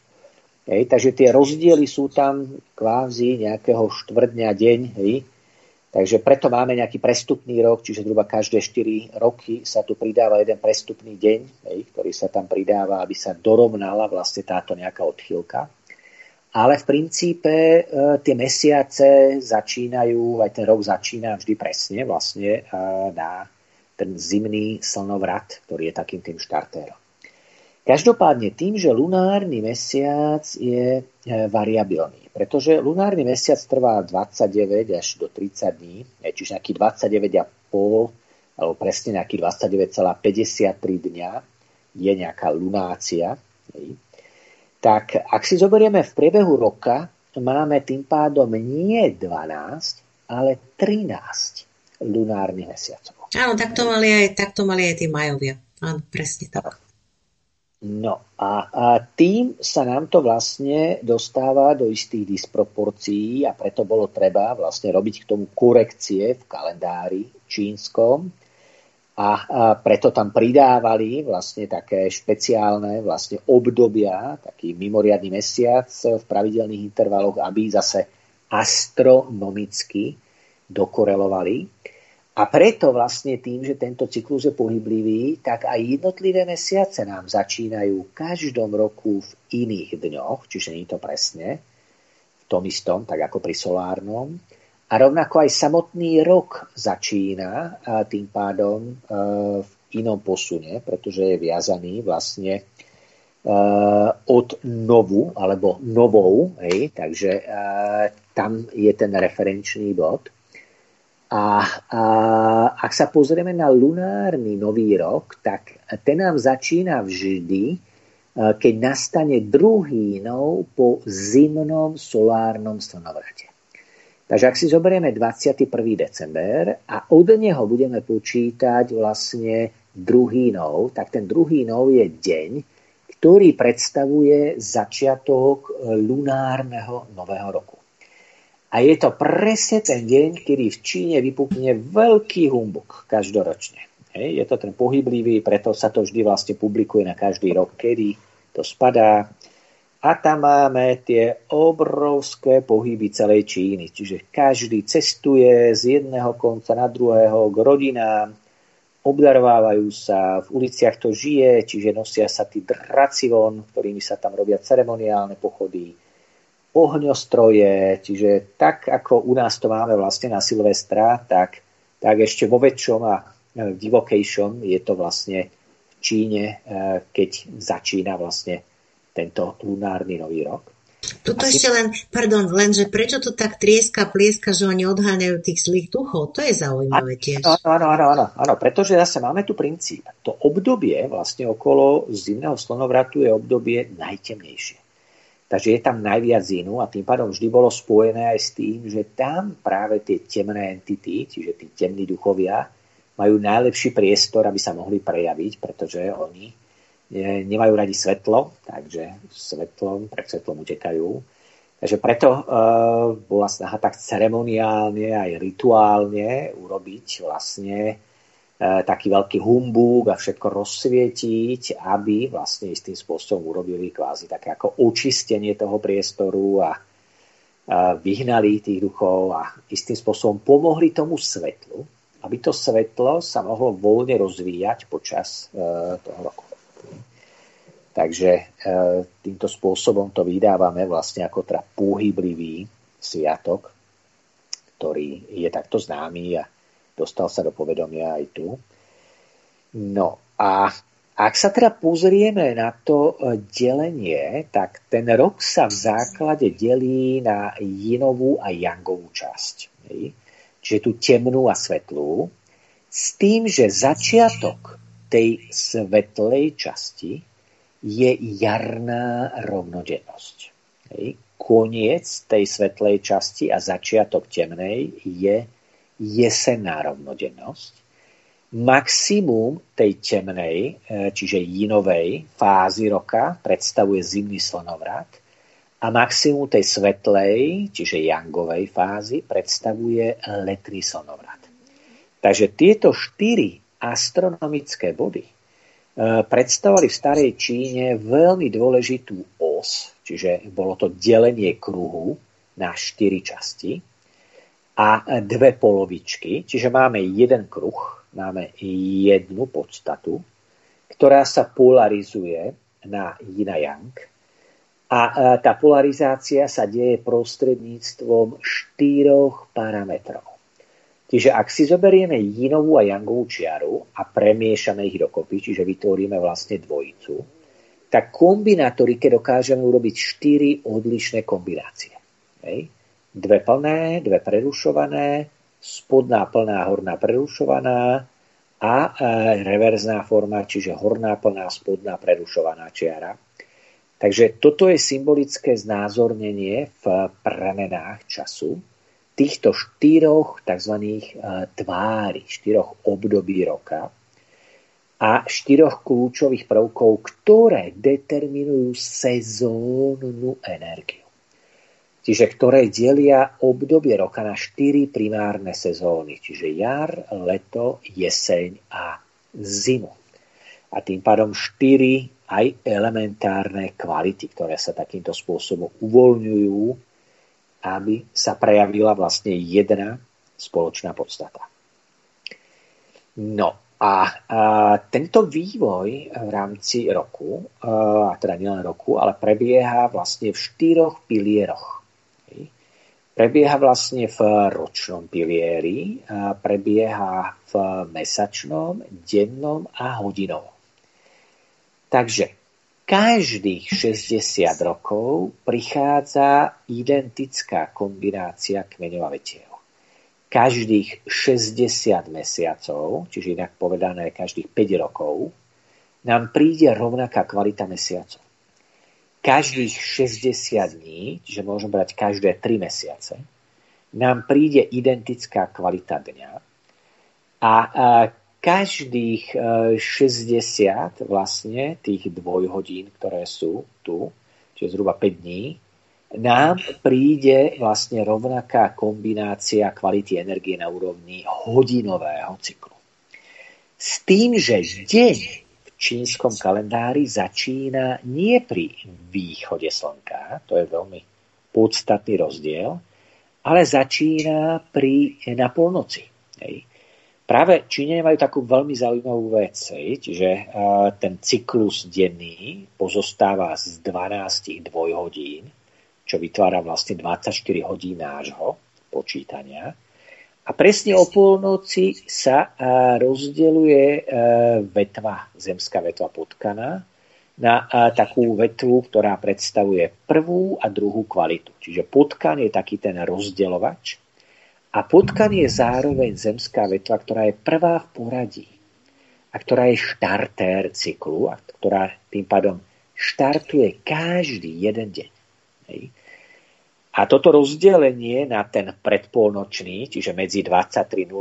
Hej, takže tie rozdiely sú tam kvázi nejakého štvrdňa deň. Hej. Takže preto máme nejaký prestupný rok, čiže zhruba každé 4 roky sa tu pridáva jeden prestupný deň, hej, ktorý sa tam pridáva, aby sa dorovnala vlastne táto nejaká odchýlka. Ale v princípe e, tie mesiace začínajú, aj ten rok začína vždy presne vlastne e, na ten zimný slnovrat, ktorý je takým tým štartérom. Každopádne tým, že lunárny mesiac je variabilný, pretože lunárny mesiac trvá 29 až do 30 dní, čiže nejaký 29,5 alebo presne nejaký 29,53 dňa je nejaká lunácia. Tak ak si zoberieme v priebehu roka, máme tým pádom nie 12, ale 13 lunárnych mesiacov. Áno, tak to mali aj, tak to mali aj tí majovia. Áno, presne tak. No a, a tým sa nám to vlastne dostáva do istých disproporcií a preto bolo treba vlastne robiť k tomu korekcie v kalendári čínskom a, a preto tam pridávali vlastne také špeciálne vlastne obdobia, taký mimoriadný mesiac v pravidelných intervaloch, aby zase astronomicky dokorelovali. A preto vlastne tým, že tento cyklus je pohyblivý, tak aj jednotlivé mesiace nám začínajú každom roku v iných dňoch, čiže nie to presne v tom istom, tak ako pri solárnom. A rovnako aj samotný rok začína tým pádom e, v inom posune, pretože je viazaný vlastne e, od novu alebo novou, hej, takže e, tam je ten referenčný bod. A, a ak sa pozrieme na lunárny nový rok, tak ten nám začína vždy, e, keď nastane druhý nov po zimnom solárnom slnovrate. Takže ak si zoberieme 21. december a od neho budeme počítať vlastne druhý nov, tak ten druhý nov je deň, ktorý predstavuje začiatok lunárneho nového roku. A je to presne ten deň, kedy v Číne vypukne veľký humbuk každoročne. Hej, je to ten pohyblivý, preto sa to vždy vlastne publikuje na každý rok, kedy to spadá. A tam máme tie obrovské pohyby celej Číny. Čiže každý cestuje z jedného konca na druhého k rodinám, obdarovávajú sa, v uliciach to žije, čiže nosia sa tí dracivon, ktorými sa tam robia ceremoniálne pochody, ohňostroje, čiže tak ako u nás to máme vlastne na Silvestra, tak, tak ešte vo väčšom a e, divokejšom je to vlastne v Číne, e, keď začína vlastne tento lunárny nový rok. Tuto Asi... ešte len, pardon, len, že prečo to tak trieska, plieska, že oni odháňajú tých zlých duchov? To je zaujímavé tiež. Áno, áno, áno, áno, áno, pretože zase máme tu princíp. To obdobie vlastne okolo zimného slonovratu je obdobie najtemnejšie. Takže je tam najviac zinu a tým pádom vždy bolo spojené aj s tým, že tam práve tie temné entity, čiže tí temní duchovia, majú najlepší priestor, aby sa mohli prejaviť, pretože oni nemajú radi svetlo, takže svetlom, pred svetlom utekajú. Takže preto uh, bola snaha tak ceremoniálne aj rituálne urobiť vlastne E, taký veľký humbúk a všetko rozsvietiť, aby vlastne istým spôsobom urobili kvázi také ako očistenie toho priestoru a vyhnali tých duchov a istým spôsobom pomohli tomu svetlu, aby to svetlo sa mohlo voľne rozvíjať počas e, toho roku. Takže e, týmto spôsobom to vydávame vlastne ako teda pohyblivý sviatok, ktorý je takto známy a dostal sa do povedomia aj tu. No a ak sa teda pozrieme na to e, delenie, tak ten rok sa v základe delí na jinovú a jangovú časť. Čiže tú temnú a svetlú. S tým, že začiatok tej svetlej časti je jarná rovnodennosť. Koniec tej svetlej časti a začiatok temnej je jesenná rovnodennosť. Maximum tej temnej, e, čiže jinovej fázy roka predstavuje zimný slnovrat a maximum tej svetlej, čiže jangovej fázy predstavuje letný slnovrat. Takže tieto štyri astronomické body e, predstavovali v starej Číne veľmi dôležitú os, čiže bolo to delenie kruhu na štyri časti a dve polovičky, čiže máme jeden kruh, máme jednu podstatu, ktorá sa polarizuje na yin a yang. A tá polarizácia sa deje prostredníctvom štyroch parametrov. Čiže ak si zoberieme jinovú a jangovú čiaru a premiešame ich dokopy, čiže vytvoríme vlastne dvojicu, tak kombinátorike dokážeme urobiť štyri odlišné kombinácie. Hej. Dve plné, dve prerušované, spodná plná, horná prerušovaná a e, reverzná forma, čiže horná plná, spodná prerušovaná čiara. Takže toto je symbolické znázornenie v premenách času, týchto štyroch tzv. E, tvári, štyroch období roka a štyroch kľúčových prvkov, ktoré determinujú sezónnu energiu. Čiže ktoré delia obdobie roka na štyri primárne sezóny, čiže jar, leto, jeseň a zimu. A tým pádom štyri aj elementárne kvality, ktoré sa takýmto spôsobom uvoľňujú aby sa prejavila vlastne jedna spoločná podstata. No a, a tento vývoj v rámci roku, a teda nielen roku, ale prebieha vlastne v štyroch pilieroch. Prebieha vlastne v ročnom pilieri, prebieha v mesačnom, dennom a hodinovom. Takže každých 60 rokov prichádza identická kombinácia kmeňov a vetiev. Každých 60 mesiacov, čiže inak povedané každých 5 rokov, nám príde rovnaká kvalita mesiacov. Každých 60 dní, čiže môžem brať každé 3 mesiace, nám príde identická kvalita dňa a každých 60 e, vlastne tých dvojhodín, ktoré sú tu, čiže zhruba 5 dní, nám príde vlastne rovnaká kombinácia kvality energie na úrovni hodinového cyklu. S tým, že deň čínskom kalendári začína nie pri východe slnka, to je veľmi podstatný rozdiel, ale začína pri, na polnoci. Hej. Práve Číňania majú takú veľmi zaujímavú vec, čiže ten cyklus denný pozostáva z 12 dvojhodín, čo vytvára vlastne 24 hodín nášho počítania. A presne o polnoci sa rozdeľuje vetva, zemská vetva potkana, na takú vetvu, ktorá predstavuje prvú a druhú kvalitu. Čiže potkan je taký ten rozdeľovač, a potkan je zároveň zemská vetva, ktorá je prvá v poradí a ktorá je štartér cyklu a ktorá tým pádom štartuje každý jeden deň. Hej. A toto rozdelenie na ten predpolnočný, čiže medzi 23.00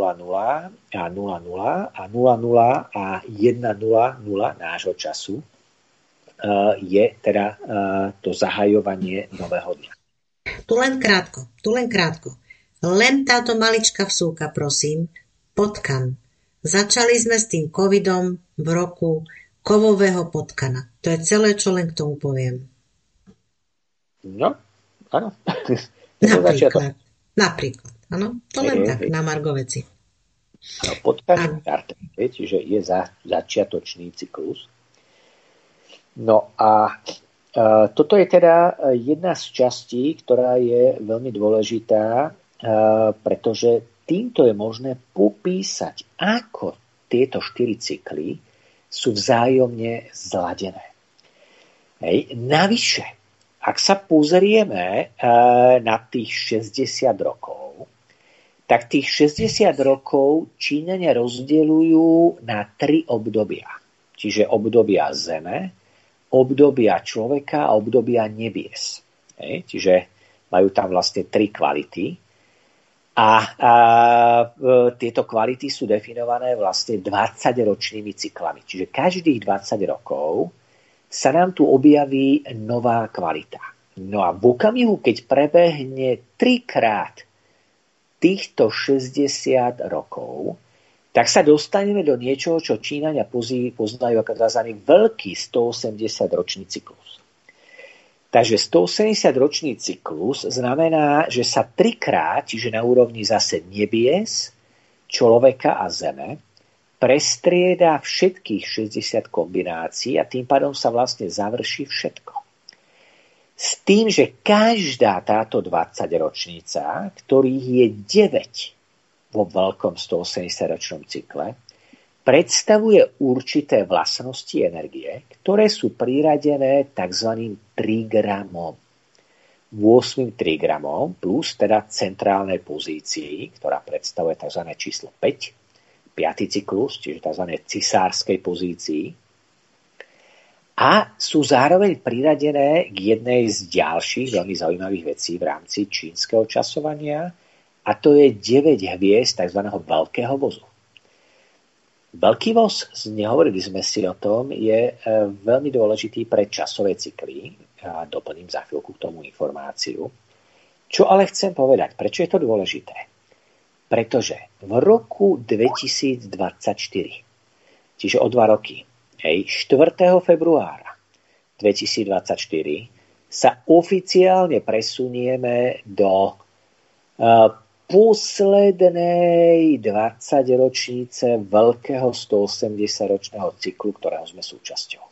a 00 a 00 a 1.00 nášho času, eh, je teda eh, to zahajovanie nového dňa. Tu len krátko, tu len krátko. Len táto maličká vsúka, prosím, potkan. Začali sme s tým covidom v roku kovového potkana. To je celé, čo len k tomu poviem. No, áno. napríklad. Napríklad, áno. To len je, tak, je. na Margo veci. No, potkan je čiže je za, začiatočný cyklus. No a e, toto je teda jedna z častí, ktorá je veľmi dôležitá pretože týmto je možné popísať, ako tieto štyri cykly sú vzájomne zladené. Hej. Navyše, ak sa pozrieme na tých 60 rokov, tak tých 60 rokov Číňania rozdeľujú na tri obdobia. Čiže obdobia Zeme, obdobia človeka a obdobia nebies. Čiže majú tam vlastne tri kvality. A, a tieto kvality sú definované vlastne 20-ročnými cyklami. Čiže každých 20 rokov sa nám tu objaví nová kvalita. No a v okamihu, keď prebehne trikrát týchto 60 rokov, tak sa dostaneme do niečoho, čo Číňania poznajú ako tzv. veľký 180-ročný cyklus. Takže 180-ročný cyklus znamená, že sa trikrát, čiže na úrovni zase nebies, človeka a zeme, prestrieda všetkých 60 kombinácií a tým pádom sa vlastne završí všetko. S tým, že každá táto 20 ročnica, ktorých je 9 vo veľkom 180-ročnom cykle, predstavuje určité vlastnosti energie, ktoré sú priradené tzv. trigramom. 8 trigramom plus teda centrálnej pozícii, ktorá predstavuje tzv. číslo 5, 5. cyklus, čiže tzv. cisárskej pozícii, a sú zároveň priradené k jednej z ďalších veľmi zaujímavých vecí v rámci čínskeho časovania a to je 9 hviezd tzv. veľkého vozu. Veľký voz, nehovorili sme si o tom, je e, veľmi dôležitý pre časové cykly. A doplním za chvíľku k tomu informáciu. Čo ale chcem povedať? Prečo je to dôležité? Pretože v roku 2024, čiže o dva roky, Hej, 4. februára 2024 sa oficiálne presunieme do uh, poslednej 20 ročnice veľkého 180-ročného cyklu, ktorého sme súčasťou.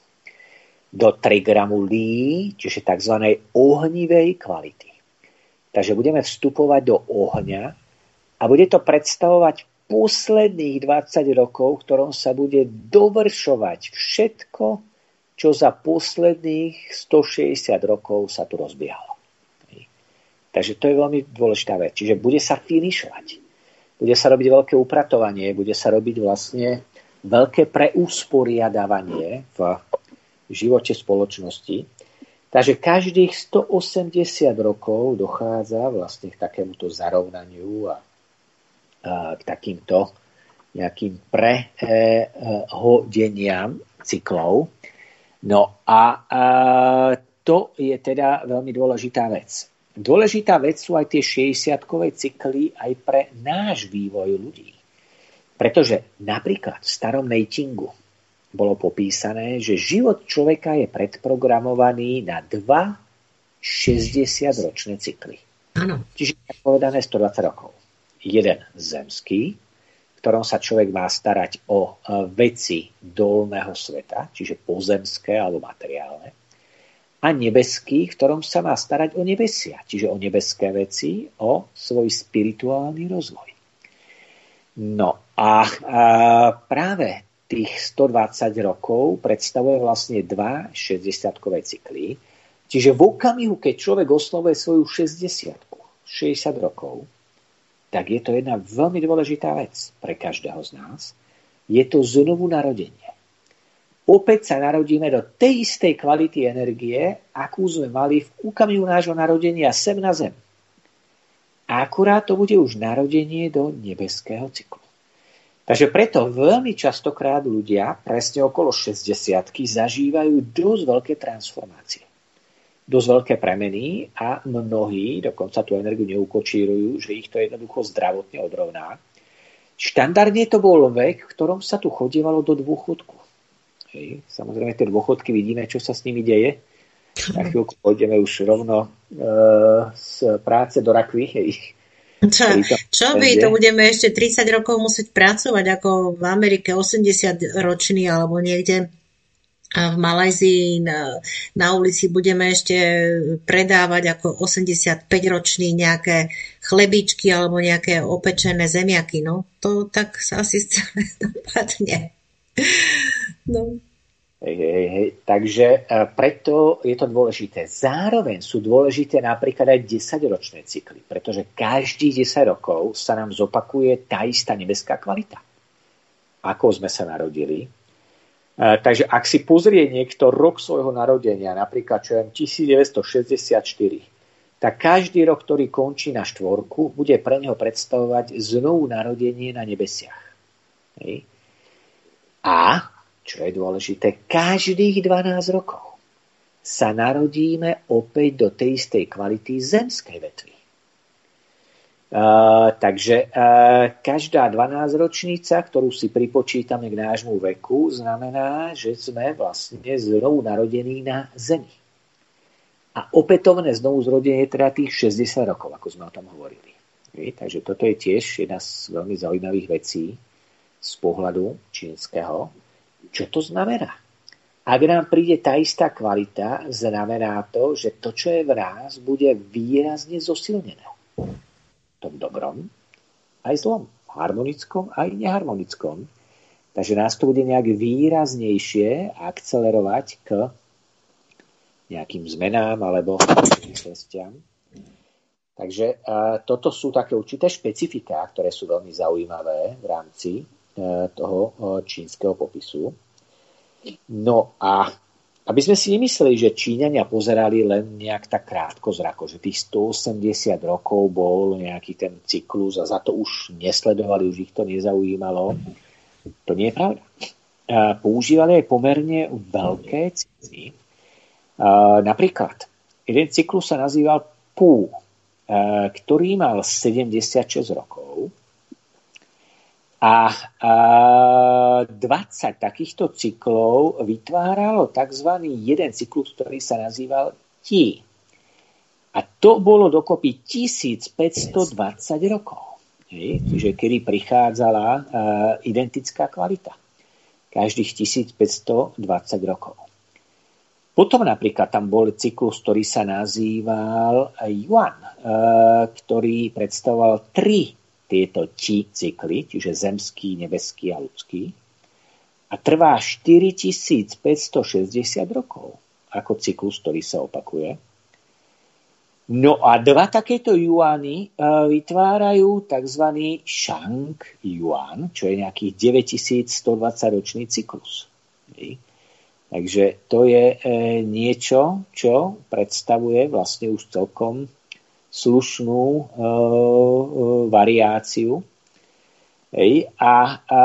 Do trigramu Li, čiže tzv. ohnivej kvality. Takže budeme vstupovať do ohňa a bude to predstavovať posledných 20 rokov, v ktorom sa bude dovršovať všetko, čo za posledných 160 rokov sa tu rozbiehalo. Takže to je veľmi dôležitá vec. Čiže bude sa finišovať. Bude sa robiť veľké upratovanie, bude sa robiť vlastne veľké preusporiadavanie v živote spoločnosti. Takže každých 180 rokov dochádza vlastne k takémuto zarovnaniu a k takýmto nejakým prehodeniam cyklov. No a to je teda veľmi dôležitá vec. Dôležitá vec sú aj tie 60-kové cykly aj pre náš vývoj ľudí. Pretože napríklad v starom Nejtingu bolo popísané, že život človeka je predprogramovaný na dva 60-ročné cykly. Áno. Čiže povedané 120 rokov jeden zemský, v ktorom sa človek má starať o e, veci dolného sveta, čiže pozemské alebo materiálne, a nebeský, v ktorom sa má starať o nebesia, čiže o nebeské veci, o svoj spirituálny rozvoj. No a, práve tých 120 rokov predstavuje vlastne dva 60-kové cykly. Čiže v okamihu, keď človek oslovuje svoju 60 60 rokov, tak je to jedna veľmi dôležitá vec pre každého z nás. Je to znovu narodenie. Opäť sa narodíme do tej istej kvality energie, akú sme mali v úkamiu nášho narodenia sem na zem. A akurát to bude už narodenie do nebeského cyklu. Takže preto veľmi častokrát ľudia presne okolo 60 zažívajú dosť veľké transformácie dosť veľké premeny a mnohí dokonca tú energiu neukočírujú, že ich to jednoducho zdravotne odrovná. Štandardne to bol vek, v ktorom sa tu chodívalo do dôchodku. Hej. Samozrejme, tie dôchodky vidíme, čo sa s nimi deje. Na chvíľku pôjdeme už rovno e, z práce do rakvy. Hej. Čo, čo by, to budeme ešte 30 rokov musieť pracovať, ako v Amerike 80 ročný alebo niekde v Malajzii na, na ulici budeme ešte predávať ako 85-ročný nejaké chlebičky alebo nejaké opečené zemiaky. No, to tak sa asi celé dopadne. No. Hej, hej, hej. Takže e, preto je to dôležité. Zároveň sú dôležité napríklad aj 10-ročné cykly, pretože každých 10 rokov sa nám zopakuje tá istá nebeská kvalita. Ako sme sa narodili, takže ak si pozrie niekto rok svojho narodenia, napríklad čo je 1964, tak každý rok, ktorý končí na štvorku, bude pre neho predstavovať znovu narodenie na nebesiach. Hej. A, čo je dôležité, každých 12 rokov sa narodíme opäť do tej istej kvality zemskej vetvy. Uh, takže uh, každá 12 ročnica, ktorú si pripočítame k nášmu veku, znamená, že sme vlastne znovu narodení na Zemi. A opätovné znovu zrodenie teda tých 60 rokov, ako sme o tom hovorili. Takže toto je tiež jedna z veľmi zaujímavých vecí z pohľadu čínskeho. Čo to znamená? Ak nám príde tá istá kvalita, znamená to, že to, čo je v nás, bude výrazne zosilnené tom dobrom, aj zlom, harmonickom, aj neharmonickom. Takže nás to bude nejak výraznejšie akcelerovať k nejakým zmenám alebo cestiam. Takže a, toto sú také určité špecifiká, ktoré sú veľmi zaujímavé v rámci e, toho e, čínskeho popisu. No a aby sme si nemysleli, že Číňania pozerali len nejak tak krátko zrako, že tých 180 rokov bol nejaký ten cyklus a za to už nesledovali, už ich to nezaujímalo. To nie je pravda. Používali aj pomerne veľké cykly. Napríklad, jeden cyklus sa nazýval Pú, ktorý mal 76 rokov a, a 20 takýchto cyklov vytváralo tzv. jeden cyklus, ktorý sa nazýval Ti. A to bolo dokopy 1520 rokov. Hej? Čiže kedy prichádzala uh, identická kvalita. Každých 1520 rokov. Potom napríklad tam bol cyklus, ktorý sa nazýval Yuan, uh, ktorý predstavoval tri tieto ti cykly, čiže zemský, nebeský a ľudský. A trvá 4560 rokov ako cyklus, ktorý sa opakuje. No a dva takéto juany e, vytvárajú tzv. Shang Yuan, čo je nejakých 9120 ročný cyklus. Takže to je e, niečo, čo predstavuje vlastne už celkom slušnú e, variáciu. Hej, a, a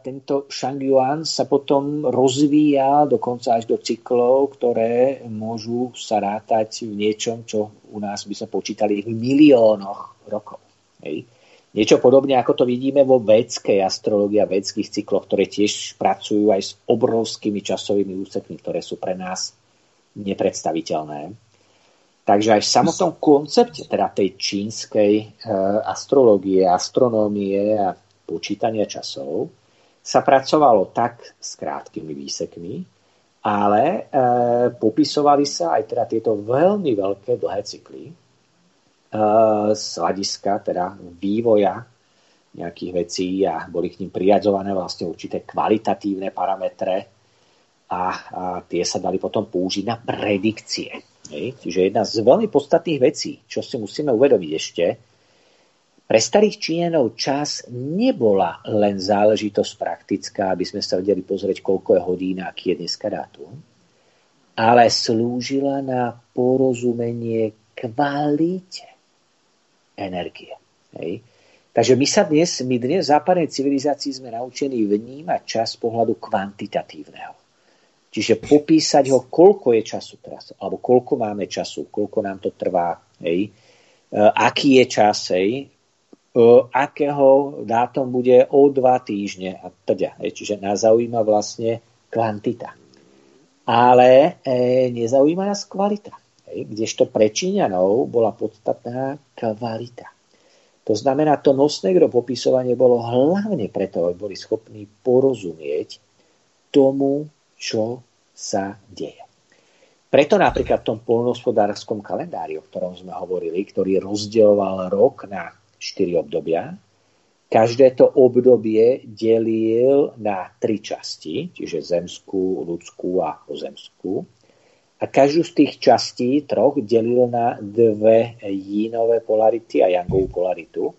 tento Shang Yuan sa potom rozvíja dokonca až do cyklov, ktoré môžu sa rátať v niečom, čo u nás by sa počítali v miliónoch rokov. Hej. Niečo podobne, ako to vidíme vo vedskej astrológii a vedských cykloch, ktoré tiež pracujú aj s obrovskými časovými úsekmi, ktoré sú pre nás nepredstaviteľné. Takže aj v samotnom koncepte teda tej čínskej e, astrológie, astronómie a počítania časov sa pracovalo tak s krátkými výsekmi, ale e, popisovali sa aj teda tieto veľmi veľké dlhé cykly e, z hľadiska teda vývoja nejakých vecí a boli k ním prijadzované vlastne určité kvalitatívne parametre a, a tie sa dali potom použiť na predikcie Hej. Čiže jedna z veľmi podstatných vecí, čo si musíme uvedomiť ešte, pre starých Číňanov čas nebola len záležitosť praktická, aby sme sa vedeli pozrieť, koľko je hodín a aký je dneska dátum, ale slúžila na porozumenie kvalite energie. Hej. Takže my sa dnes, my dnes v západnej civilizácii sme naučení vnímať čas z pohľadu kvantitatívneho. Čiže popísať ho, koľko je času teraz, alebo koľko máme času, koľko nám to trvá, hej, e, aký je čas, hej, e, akého dátum bude o dva týždne a teda. Čiže nás zaujíma vlastne kvantita. Ale e, nezaujíma nás kvalita. Hej, kdežto pre Číňanov bola podstatná kvalita. To znamená, to nosné popisovanie bolo hlavne preto, aby boli schopní porozumieť tomu, čo sa deje. Preto napríklad v tom polnohospodárskom kalendári, o ktorom sme hovorili, ktorý rozdieloval rok na 4 obdobia, každé to obdobie delil na tri časti, čiže zemskú, ľudskú a pozemskú. A každú z tých častí troch delil na dve jínové polarity a jangovú polaritu.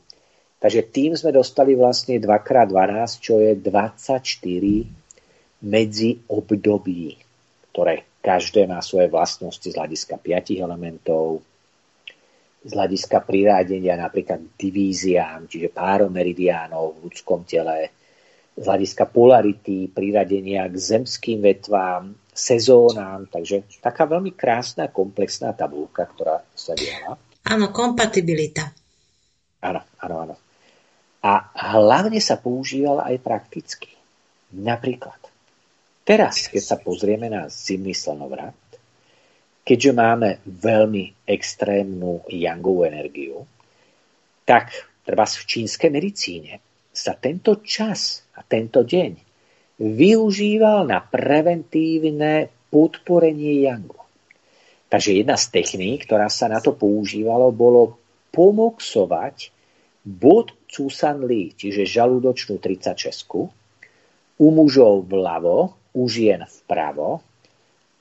Takže tým sme dostali vlastne 2x12, čo je 24 medzi období, ktoré každé má svoje vlastnosti z hľadiska piatich elementov, z hľadiska prirádenia napríklad divíziám, čiže páromeridiánov v ľudskom tele, z hľadiska polarity, priradenia k zemským vetvám, sezónám. Takže taká veľmi krásna, komplexná tabulka, ktorá sa diala. Áno, kompatibilita. Áno, áno, áno. A hlavne sa používala aj prakticky. Napríklad, teraz, keď sa pozrieme na zimný slnovrat, keďže máme veľmi extrémnu yangovú energiu, tak treba v čínskej medicíne sa tento čas a tento deň využíval na preventívne podporenie yangu. Takže jedna z techník, ktorá sa na to používalo, bolo pomoxovať bod Cusan Li, čiže žalúdočnú 36, u mužov vľavo, u žien vpravo,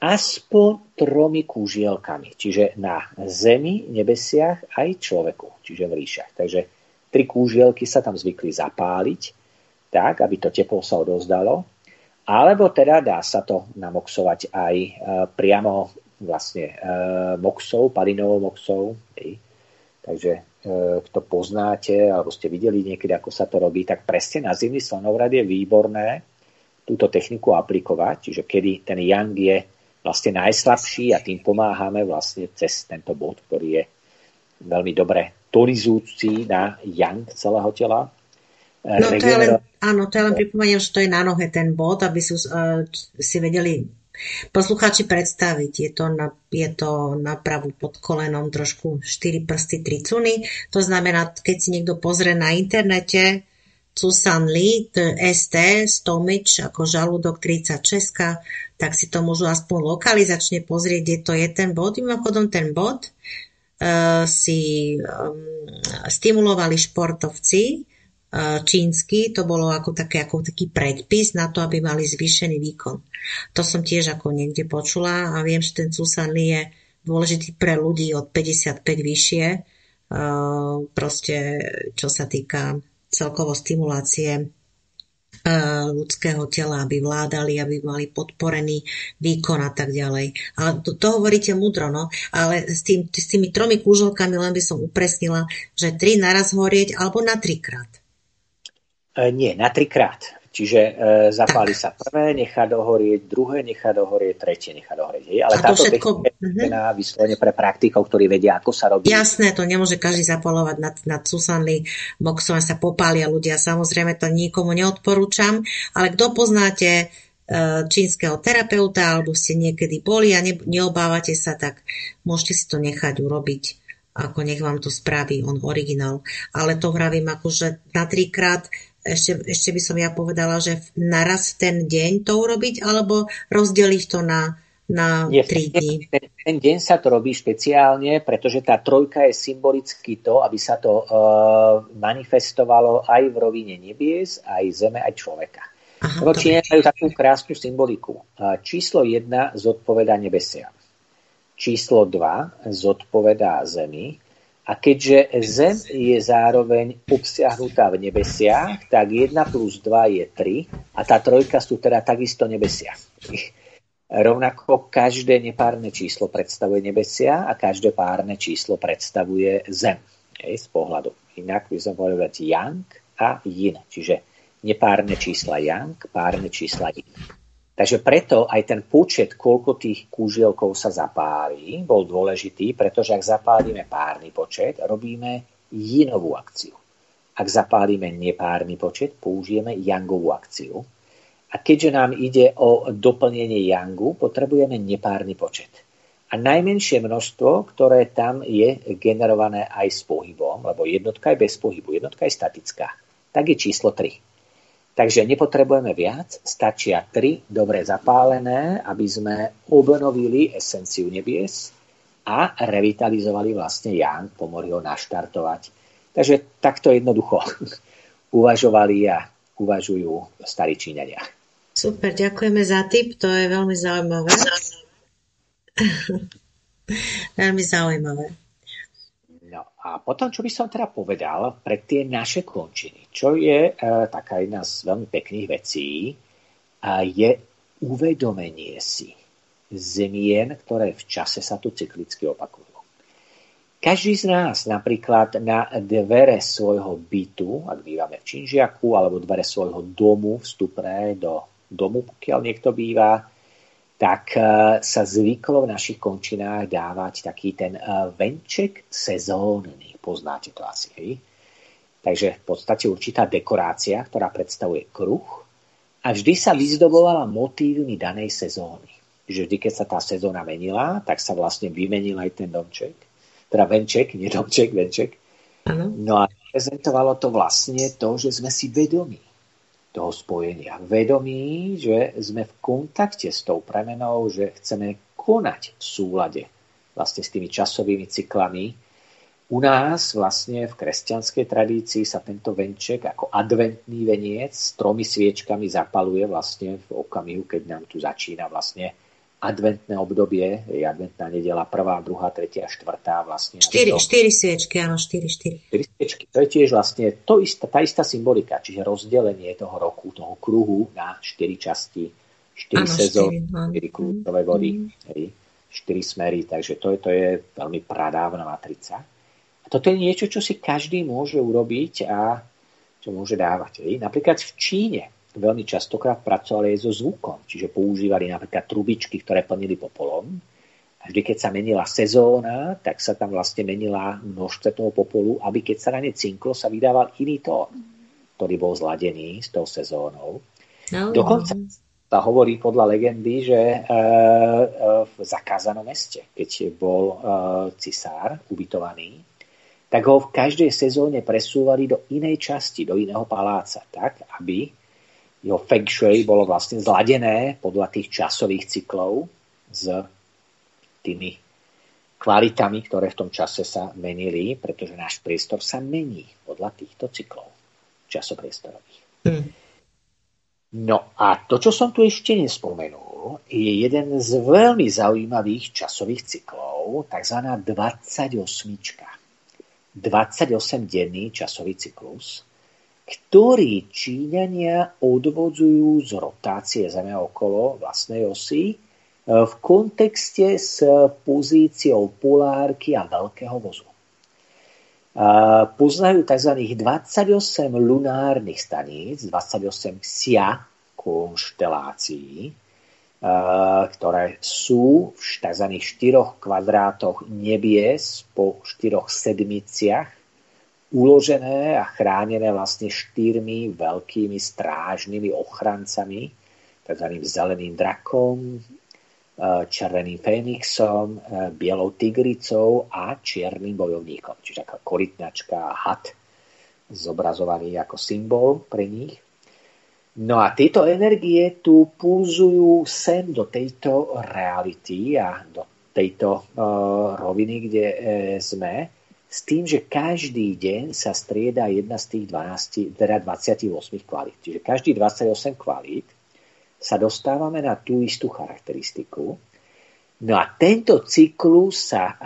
aspoň tromi kúžielkami, čiže na zemi, nebesiach aj človeku, čiže v ríšach. Takže tri kúžielky sa tam zvykli zapáliť, tak, aby to teplo sa odozdalo. Alebo teda dá sa to namoxovať aj e, priamo vlastne e, moxou, palinovou moxou. Takže e, kto poznáte, alebo ste videli niekedy, ako sa to robí, tak presne na zimný slnovrad je výborné túto techniku aplikovať, čiže kedy ten yang je vlastne najslabší a tým pomáhame vlastne cez tento bod, ktorý je veľmi dobre tonizujúci na yang celého tela. No to je len, áno, to je len pripomeniem, že to je na nohe ten bod, aby si, uh, si vedeli poslucháči predstaviť. Je to, na, je to napravu pod kolenom trošku 4 prsty, 3 cuny. To znamená, keď si niekto pozrie na internete Susan Lee, ST, Stomič, ako žalúdok 36, tak si to môžu aspoň lokalizačne pozrieť, kde to je ten bod. Mimochodom ten bod uh, si um, stimulovali športovci uh, čínsky, to bolo ako, také, ako taký predpis na to, aby mali zvýšený výkon. To som tiež ako niekde počula a viem, že ten Susan Lee je dôležitý pre ľudí od 55 vyššie, uh, proste čo sa týka celkovo stimulácie E, ľudského tela, aby vládali, aby mali podporený výkon a tak ďalej. Ale to, to hovoríte mudro, no, ale s, tým, s tými tromi kúželkami len by som upresnila, že tri naraz horieť alebo na trikrát. E, nie, na trikrát. Čiže e, zapáli sa prvé, nechá dohorieť, druhé nechá dohorieť, tretie nechá dohorieť. Hej? Ale táto všetko... technika je na vyslovene pre praktikov, ktorí vedia, ako sa robí. Jasné, to nemôže každý zapalovať nad, nad Susanly, boxom sa popália ľudia. Samozrejme, to nikomu neodporúčam, ale kto poznáte e, čínskeho terapeuta, alebo ste niekedy boli a ne, neobávate sa, tak môžete si to nechať urobiť ako nech vám to spraví on originál. Ale to vravím akože na trikrát ešte, ešte by som ja povedala, že naraz ten deň to urobiť, alebo rozdeliť to na, na Nie, tri dní? Ten, ten deň sa to robí špeciálne, pretože tá trojka je symbolicky to, aby sa to uh, manifestovalo aj v rovine nebies, aj zeme, aj človeka. Aha, majú takú krásnu symboliku. Uh, číslo 1 zodpoveda nebesiam. Číslo 2 zodpovedá zemi a keďže Zem je zároveň obsiahnutá v nebesiach, tak 1 plus 2 je 3 a tá trojka sú teda takisto nebesia. Rovnako každé nepárne číslo predstavuje nebesia a každé párne číslo predstavuje Zem. Hej, z pohľadu. Inak by sme povedali yang a yin, čiže nepárne čísla yang, párne čísla yin. Takže preto aj ten počet, koľko tých kúžielkov sa zapáli, bol dôležitý, pretože ak zapálime párny počet, robíme jinovú akciu. Ak zapálime nepárny počet, použijeme yangovú akciu. A keďže nám ide o doplnenie yangu, potrebujeme nepárny počet. A najmenšie množstvo, ktoré tam je generované aj s pohybom, lebo jednotka je bez pohybu, jednotka je statická, tak je číslo 3. Takže nepotrebujeme viac, stačia tri dobre zapálené, aby sme obnovili esenciu nebies a revitalizovali vlastne Jan, pomohli ho naštartovať. Takže takto jednoducho uvažovali a uvažujú starí Číňania. Super, ďakujeme za tip, to je veľmi zaujímavé. veľmi zaujímavé. A potom, čo by som teda povedal pre tie naše končiny, čo je e, taká jedna z veľmi pekných vecí, a je uvedomenie si zemien, ktoré v čase sa tu cyklicky opakujú. Každý z nás napríklad na dvere svojho bytu, ak bývame v Činžiaku, alebo dvere svojho domu, vstupné do domu, pokiaľ niekto býva, tak e, sa zvyklo v našich končinách dávať taký ten e, venček sezónny. Poznáte to asi, hej? Takže v podstate určitá dekorácia, ktorá predstavuje kruh a vždy sa vyzdobovala motívmi danej sezóny. Že vždy, keď sa tá sezóna menila, tak sa vlastne vymenil aj ten domček teda venček, nie domček, venček. No a prezentovalo to vlastne to, že sme si vedomi toho spojenia. Vedomí, že sme v kontakte s tou premenou, že chceme konať v súlade vlastne s tými časovými cyklami. U nás vlastne v kresťanskej tradícii sa tento venček ako adventný veniec s tromi sviečkami zapaluje vlastne v okamihu, keď nám tu začína vlastne adventné obdobie, je adventná nedela, prvá, druhá, tretia, štvrtá vlastne. Štyri, to... štyri sviečky, áno, štyri, štyri. Štyri sviečky, to je tiež vlastne to istá, tá istá symbolika, čiže rozdelenie toho roku, toho kruhu na štyri časti, štyri sezóny, štyri kľúčové body, mm. hej, štyri smery, takže to je, to je veľmi pradávna matrica. A toto je niečo, čo si každý môže urobiť a čo môže dávať. Hej. Napríklad v Číne veľmi častokrát pracovali aj so zvukom, čiže používali napríklad trubičky, ktoré plnili popolom. A vždy, keď sa menila sezóna, tak sa tam vlastne menila množstvo toho popolu, aby keď sa na ne cinklo, sa vydával iný tón, ktorý bol zladený s tou sezónou. No. Dokonca sa hovorí podľa legendy, že e, e, v zakázanom meste, keď bol e, cisár ubytovaný, tak ho v každej sezóne presúvali do inej časti, do iného paláca, tak, aby jeho feng shui bolo vlastne zladené podľa tých časových cyklov s tými kvalitami, ktoré v tom čase sa menili, pretože náš priestor sa mení podľa týchto cyklov časopriestorových. Hmm. No a to, čo som tu ešte nespomenul, je jeden z veľmi zaujímavých časových cyklov, tzv. 28. 28-denný časový cyklus, ktorý Číňania odvodzujú z rotácie Zeme okolo vlastnej osy e, v kontexte s pozíciou polárky a veľkého vozu. E, poznajú tzv. 28 lunárnych staníc, 28 sia konštelácií, e, ktoré sú v tzv. štyroch kvadrátoch nebies po štyroch sedmiciach uložené a chránené vlastne štyrmi veľkými strážnymi ochrancami, tzv. zeleným drakom, e, červeným fénixom, e, bielou tigricou a čiernym bojovníkom. Čiže ako korytnačka a had zobrazovaný ako symbol pre nich. No a tieto energie tu pulzujú sem do tejto reality a do tejto uh, roviny, kde uh, sme s tým, že každý deň sa strieda jedna z tých 12, teda 28 kvalít. Čiže každý 28 kvalít sa dostávame na tú istú charakteristiku. No a tento cyklus sa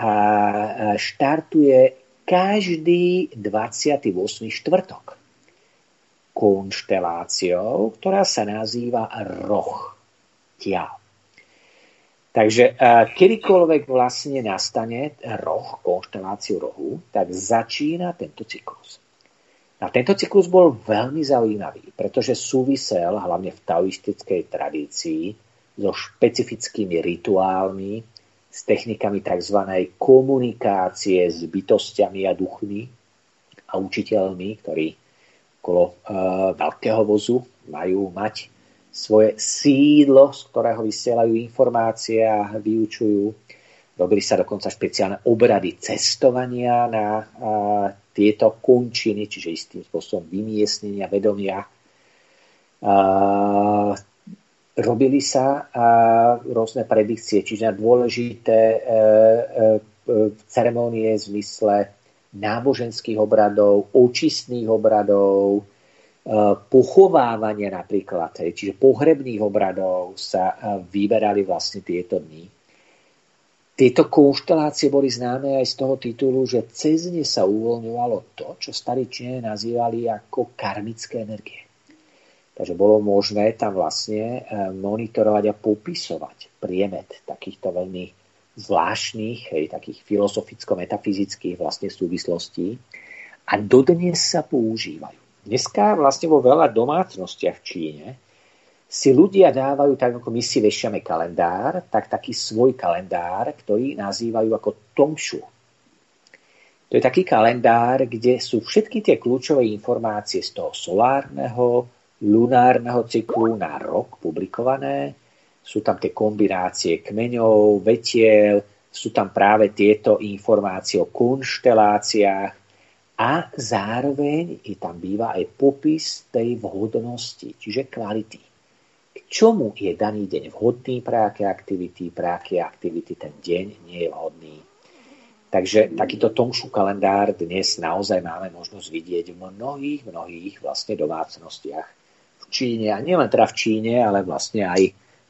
štartuje každý 28. štvrtok konšteláciou, ktorá sa nazýva roh tiaľ. Takže kedykoľvek vlastne nastane roh, konšteláciu rohu, tak začína tento cyklus. A tento cyklus bol veľmi zaujímavý, pretože súvisel hlavne v taoistickej tradícii so špecifickými rituálmi, s technikami tzv. komunikácie s bytostiami a duchmi a učiteľmi, ktorí okolo e, veľkého vozu majú mať svoje sídlo, z ktorého vysielajú informácie a vyučujú. Robili sa dokonca špeciálne obrady cestovania na a, tieto končiny, čiže istým spôsobom vymiestnenia vedomia. A, robili sa a, rôzne predikcie, čiže dôležité e, e, ceremónie v zmysle náboženských obradov, očistných obradov, Eh, pochovávania napríklad, čiže pohrebných obradov sa eh, vyberali vlastne tieto dni. Tieto konštelácie boli známe aj z toho titulu, že cez ne sa uvoľňovalo to, čo starí Číne nazývali ako karmické energie. Takže bolo možné tam vlastne e, monitorovať a popisovať priemet takýchto veľmi zvláštnych, hej, takých filozoficko-metafyzických vlastne súvislostí a dodnes sa používajú. Dneska vlastne vo veľa domácnostiach v Číne si ľudia dávajú, tak ako my si vešame kalendár, tak taký svoj kalendár, ktorý nazývajú ako Tongšu. To je taký kalendár, kde sú všetky tie kľúčové informácie z toho solárneho, lunárneho cyklu na rok publikované. Sú tam tie kombinácie kmeňov, vetiel, sú tam práve tieto informácie o konšteláciách a zároveň je tam býva aj popis tej vhodnosti, čiže kvality. K čomu je daný deň vhodný pre aké aktivity, pre aké aktivity ten deň nie je vhodný. Takže takýto Tongšu kalendár dnes naozaj máme možnosť vidieť v mnohých, mnohých vlastne domácnostiach v Číne. A nielen teda v Číne, ale vlastne aj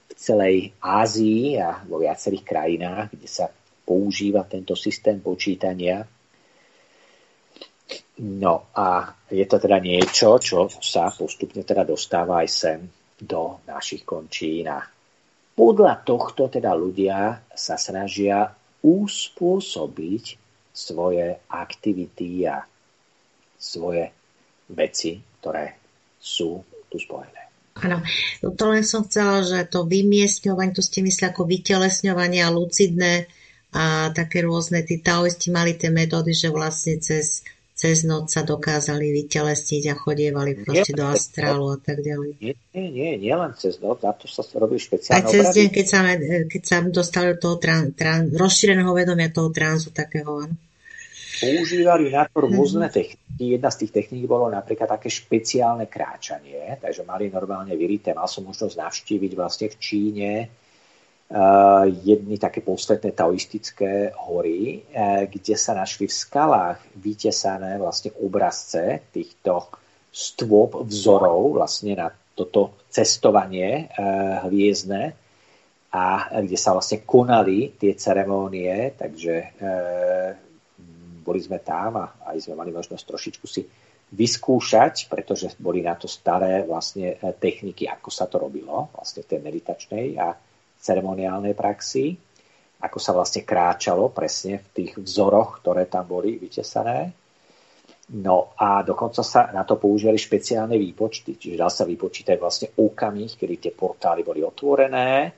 v celej Ázii a vo viacerých krajinách, kde sa používa tento systém počítania. No a je to teda niečo, čo sa postupne teda dostáva aj sem do našich končín. Podľa tohto teda ľudia sa snažia uspôsobiť svoje aktivity a svoje veci, ktoré sú tu spojené. Áno, no to len som chcela, že to vymiestňovanie, to ste mysleli ako vytelesňovanie a lucidné a také rôzne, tí taoisti mali tie metódy, že vlastne cez cez noc sa dokázali vytelesniť a chodievali proste nie, do astrálu a tak ďalej. Nie, nie, nie, nie len cez noc, na to sa robí špeciálne Aj cez deň, keď sa, keď sa dostali do toho tran, tran, rozšíreného vedomia toho transu takého. Používali na to rôzne mm-hmm. techniky. Jedna z tých techník bolo napríklad také špeciálne kráčanie, takže mali normálne vyrité. Mal som možnosť navštíviť vlastne v Číne jedny také posvetné taoistické hory, e, kde sa našli v skalách vytesané vlastne obrazce týchto stôp vzorov vlastne na toto cestovanie e, hviezdne a kde sa vlastne konali tie ceremónie, takže boli sme tam a aj sme mali možnosť trošičku si vyskúšať, pretože boli na to staré vlastne techniky, ako sa to robilo vlastne v tej meditačnej a ceremoniálnej praxi, ako sa vlastne kráčalo presne v tých vzoroch, ktoré tam boli vytesané. No a dokonca sa na to používali špeciálne výpočty, čiže dal sa vypočítať vlastne okamih, kedy tie portály boli otvorené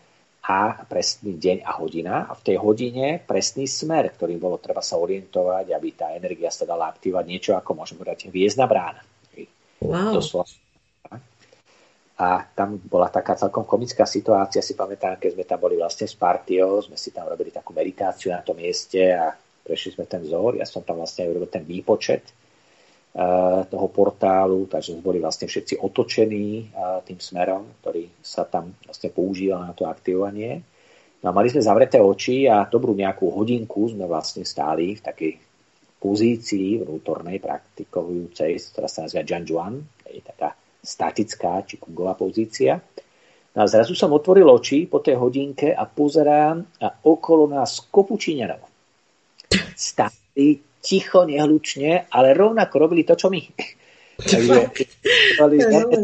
a presný deň a hodina a v tej hodine presný smer, ktorým bolo treba sa orientovať, aby tá energia sa dala aktivovať niečo ako môžeme povedať hviezdna brána. Wow. Doslova a tam bola taká celkom komická situácia, si pamätám, keď sme tam boli vlastne s partiou, sme si tam robili takú meditáciu na tom mieste a prešli sme ten vzor, ja som tam vlastne urobil ten výpočet uh, toho portálu, takže boli vlastne všetci otočení uh, tým smerom, ktorý sa tam vlastne používal na to aktivovanie. No a mali sme zavreté oči a dobrú nejakú hodinku sme vlastne stáli v takej pozícii vnútornej praktikujúcej, ktorá sa nazýva Jian je taká statická či kungová pozícia. No a zrazu som otvoril oči po tej hodinke a pozerám a okolo nás kopu Číňanov. Stáli ticho, nehlučne, ale rovnako robili to, čo my. takže mali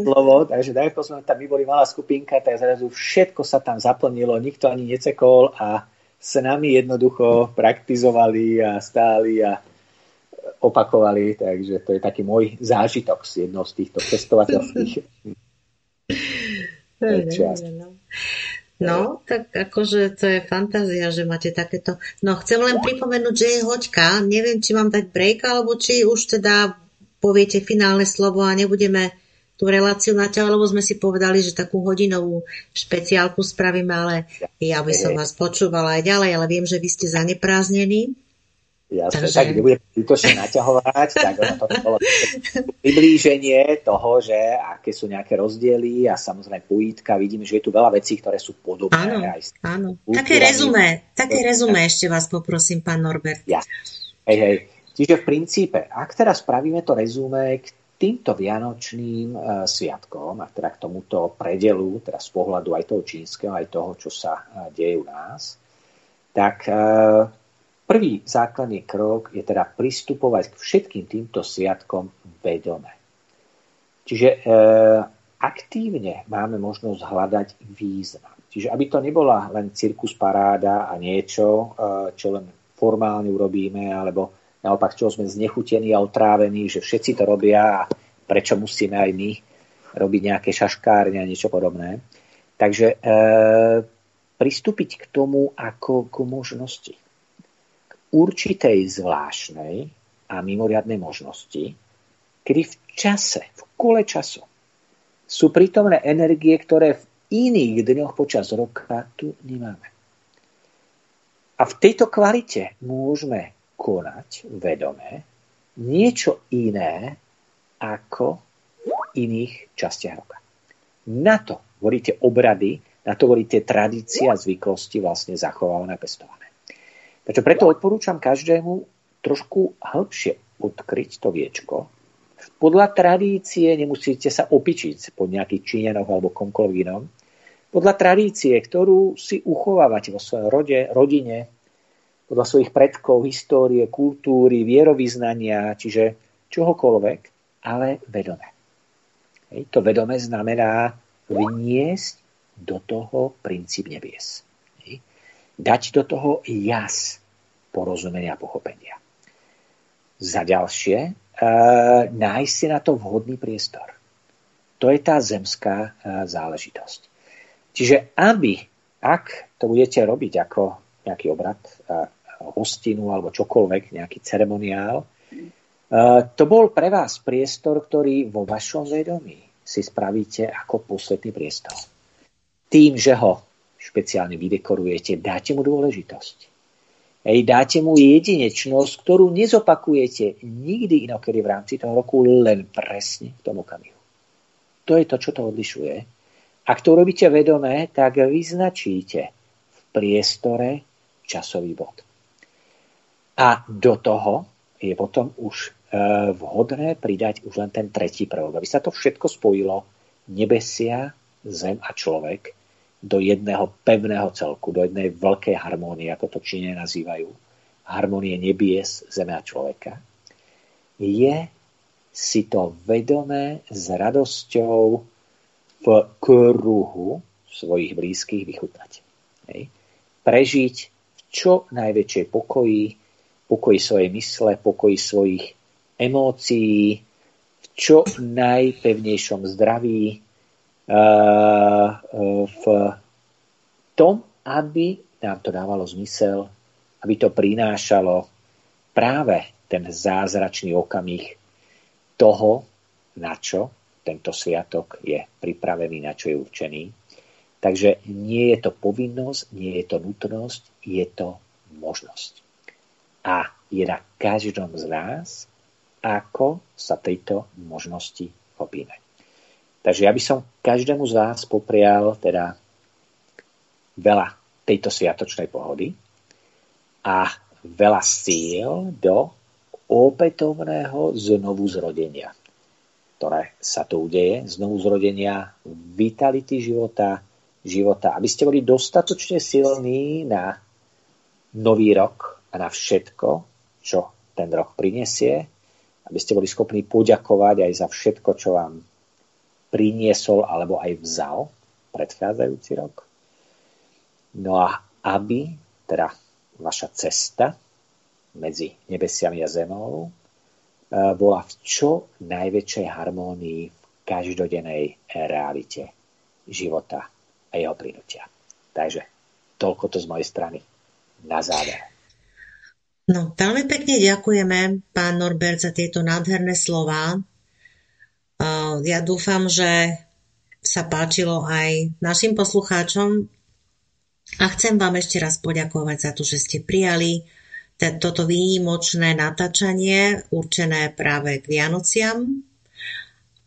slovo, takže tak ako sme tam my boli malá skupinka, tak zrazu všetko sa tam zaplnilo, nikto ani necekol a s nami jednoducho praktizovali a stáli a opakovali, takže to je taký môj zážitok z jednou z týchto cestovateľských no. no, tak akože to je fantázia, že máte takéto. No, chcem len pripomenúť, že je hoďka. Neviem, či mám dať break, alebo či už teda poviete finálne slovo a nebudeme tú reláciu naťahovať, lebo sme si povedali, že takú hodinovú špeciálku spravíme, ale ja by som vás počúvala aj ďalej, ale viem, že vy ste zanepráznení. Jasne, Takže... tak nebudem zbytočne naťahovať, tak ono to bolo priblíženie toho, že aké sú nejaké rozdiely a samozrejme pojítka, vidíme, že je tu veľa vecí, ktoré sú podobné. Áno, aj áno. Také rezumé, také rezumé ešte vás poprosím, pán Norbert. Ja. Hej, hej. Čiže v princípe, ak teraz spravíme to rezumé k týmto vianočným uh, sviatkom a teda k tomuto predelu, teda z pohľadu aj toho čínskeho, aj toho, čo sa uh, deje u nás, tak uh, Prvý základný krok je teda pristupovať k všetkým týmto sviatkom vedome. Čiže e, aktívne máme možnosť hľadať význam. Čiže aby to nebola len cirkus paráda a niečo, čo len formálne urobíme, alebo naopak, čo sme znechutení a otrávení, že všetci to robia a prečo musíme aj my robiť nejaké šaškárne a niečo podobné. Takže e, pristúpiť k tomu ako k možnosti. Určitej zvláštnej a mimoriadnej možnosti, kedy v čase, v kole času sú prítomné energie, ktoré v iných dňoch počas roka tu nemáme. A v tejto kvalite môžeme konať vedome niečo iné ako v iných častiach roka. Na to volíte obrady, na to volíte tradície a zvyklosti vlastne zachovávané, pestované. Takže preto odporúčam každému trošku hĺbšie odkryť to viečko, podľa tradície nemusíte sa opičiť po nejakých Číňanoch alebo komkoľvek inom. Podľa tradície, ktorú si uchovávate vo svojom rode, rodine, podľa svojich predkov, histórie, kultúry, vierovýznania, čiže čohokoľvek, ale vedome. Hej, to vedome znamená vniesť do toho princíp nebies. Dať do toho jas porozumenia a pochopenia. Za ďalšie, nájsť si na to vhodný priestor. To je tá zemská záležitosť. Čiže aby, ak to budete robiť ako nejaký obrad, hostinu alebo čokoľvek, nejaký ceremoniál, to bol pre vás priestor, ktorý vo vašom vedomí si spravíte ako posvetný priestor. Tým, že ho špeciálne vydekorujete, dáte mu dôležitosť Hej, dáte mu jedinečnosť, ktorú nezopakujete nikdy inokedy v rámci toho roku, len presne v tom okamihu. To je to, čo to odlišuje. Ak to robíte vedomé, tak vyznačíte v priestore časový bod. A do toho je potom už e, vhodné pridať už len ten tretí prvok, aby sa to všetko spojilo nebesia, zem a človek do jedného pevného celku, do jednej veľkej harmónie, ako to Číne nazývajú, harmónie nebies, zeme a človeka, je si to vedomé s radosťou v kruhu svojich blízkych vychutnať. Hej. Prežiť v čo najväčšej pokoji, pokoji svojej mysle, pokoji svojich emócií, v čo najpevnejšom zdraví, v tom, aby nám to dávalo zmysel, aby to prinášalo práve ten zázračný okamih toho, na čo tento sviatok je pripravený, na čo je určený. Takže nie je to povinnosť, nie je to nutnosť, je to možnosť. A je na každom z nás, ako sa tejto možnosti chopíme. Takže ja by som každému z vás poprial teda veľa tejto sviatočnej pohody a veľa síl do opätovného znovu zrodenia, ktoré sa tu udeje, znovu zrodenia vitality života, života, aby ste boli dostatočne silní na nový rok a na všetko, čo ten rok prinesie, aby ste boli schopní poďakovať aj za všetko, čo vám priniesol alebo aj vzal predchádzajúci rok. No a aby teda vaša cesta medzi nebesiami a zemou e, bola v čo najväčšej harmónii v každodennej realite života a jeho plynutia. Takže toľko to z mojej strany. Na záver. No, veľmi pekne ďakujeme, pán Norbert, za tieto nádherné slova. Ja dúfam, že sa páčilo aj našim poslucháčom a chcem vám ešte raz poďakovať za to, že ste prijali toto výnimočné natáčanie určené práve k Vianociam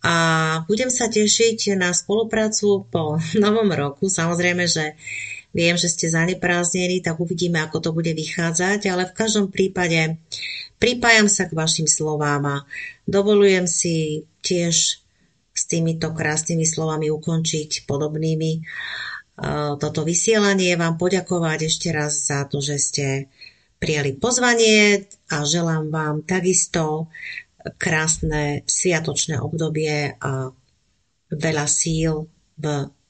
a budem sa tešiť na spoluprácu po novom roku. Samozrejme, že viem, že ste zaneprázdnení, tak uvidíme, ako to bude vychádzať, ale v každom prípade pripájam sa k vašim slovám a dovolujem si tiež s týmito krásnymi slovami ukončiť podobnými e, toto vysielanie. Vám poďakovať ešte raz za to, že ste prijali pozvanie a želám vám takisto krásne sviatočné obdobie a veľa síl v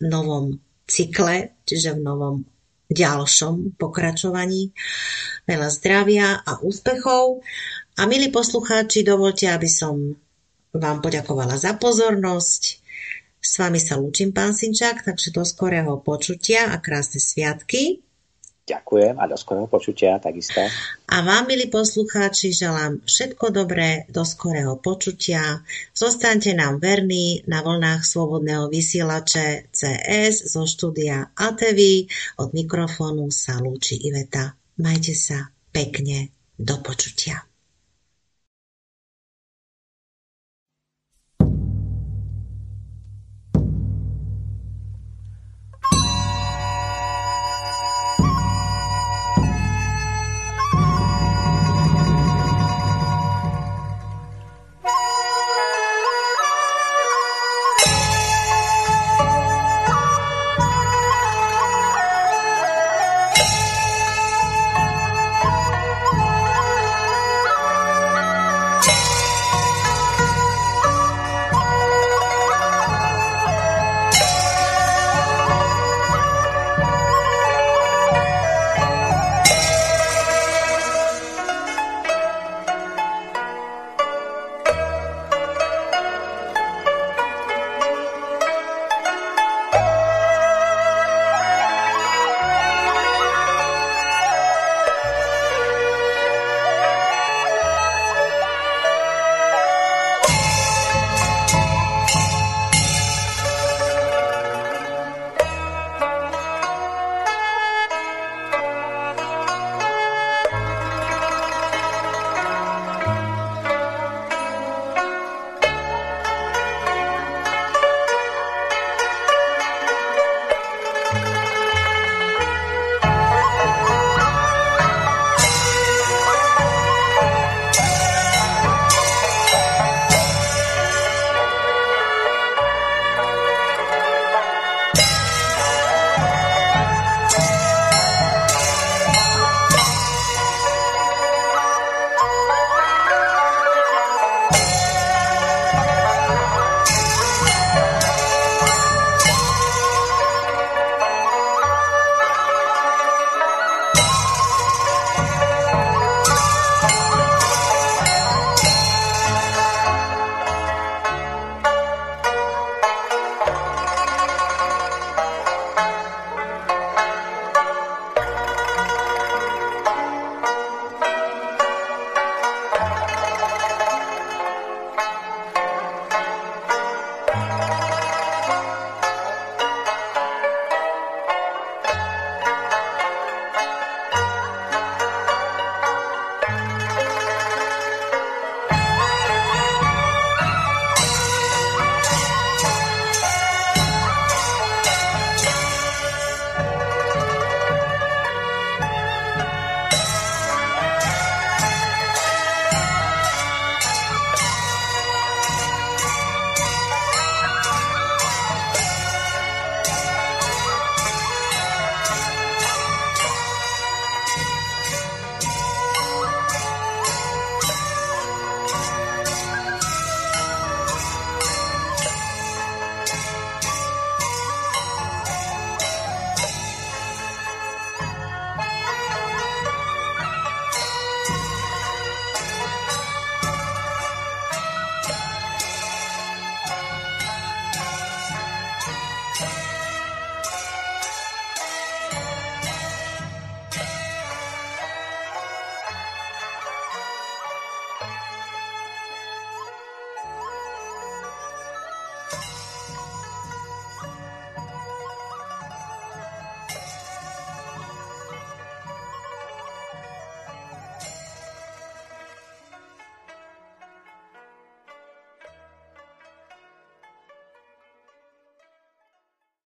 novom cykle, čiže v novom ďalšom pokračovaní. Veľa zdravia a úspechov. A milí poslucháči, dovolte, aby som vám poďakovala za pozornosť. S vami sa lúčim, pán Sinčák, takže do skorého počutia a krásne sviatky. Ďakujem a do skorého počutia takisto. A vám, milí poslucháči, želám všetko dobré do skorého počutia. Zostaňte nám verní na vlnách Slobodného vysielače CS zo štúdia ATV. Od mikrofónu sa lúči Iveta. Majte sa pekne. Do počutia.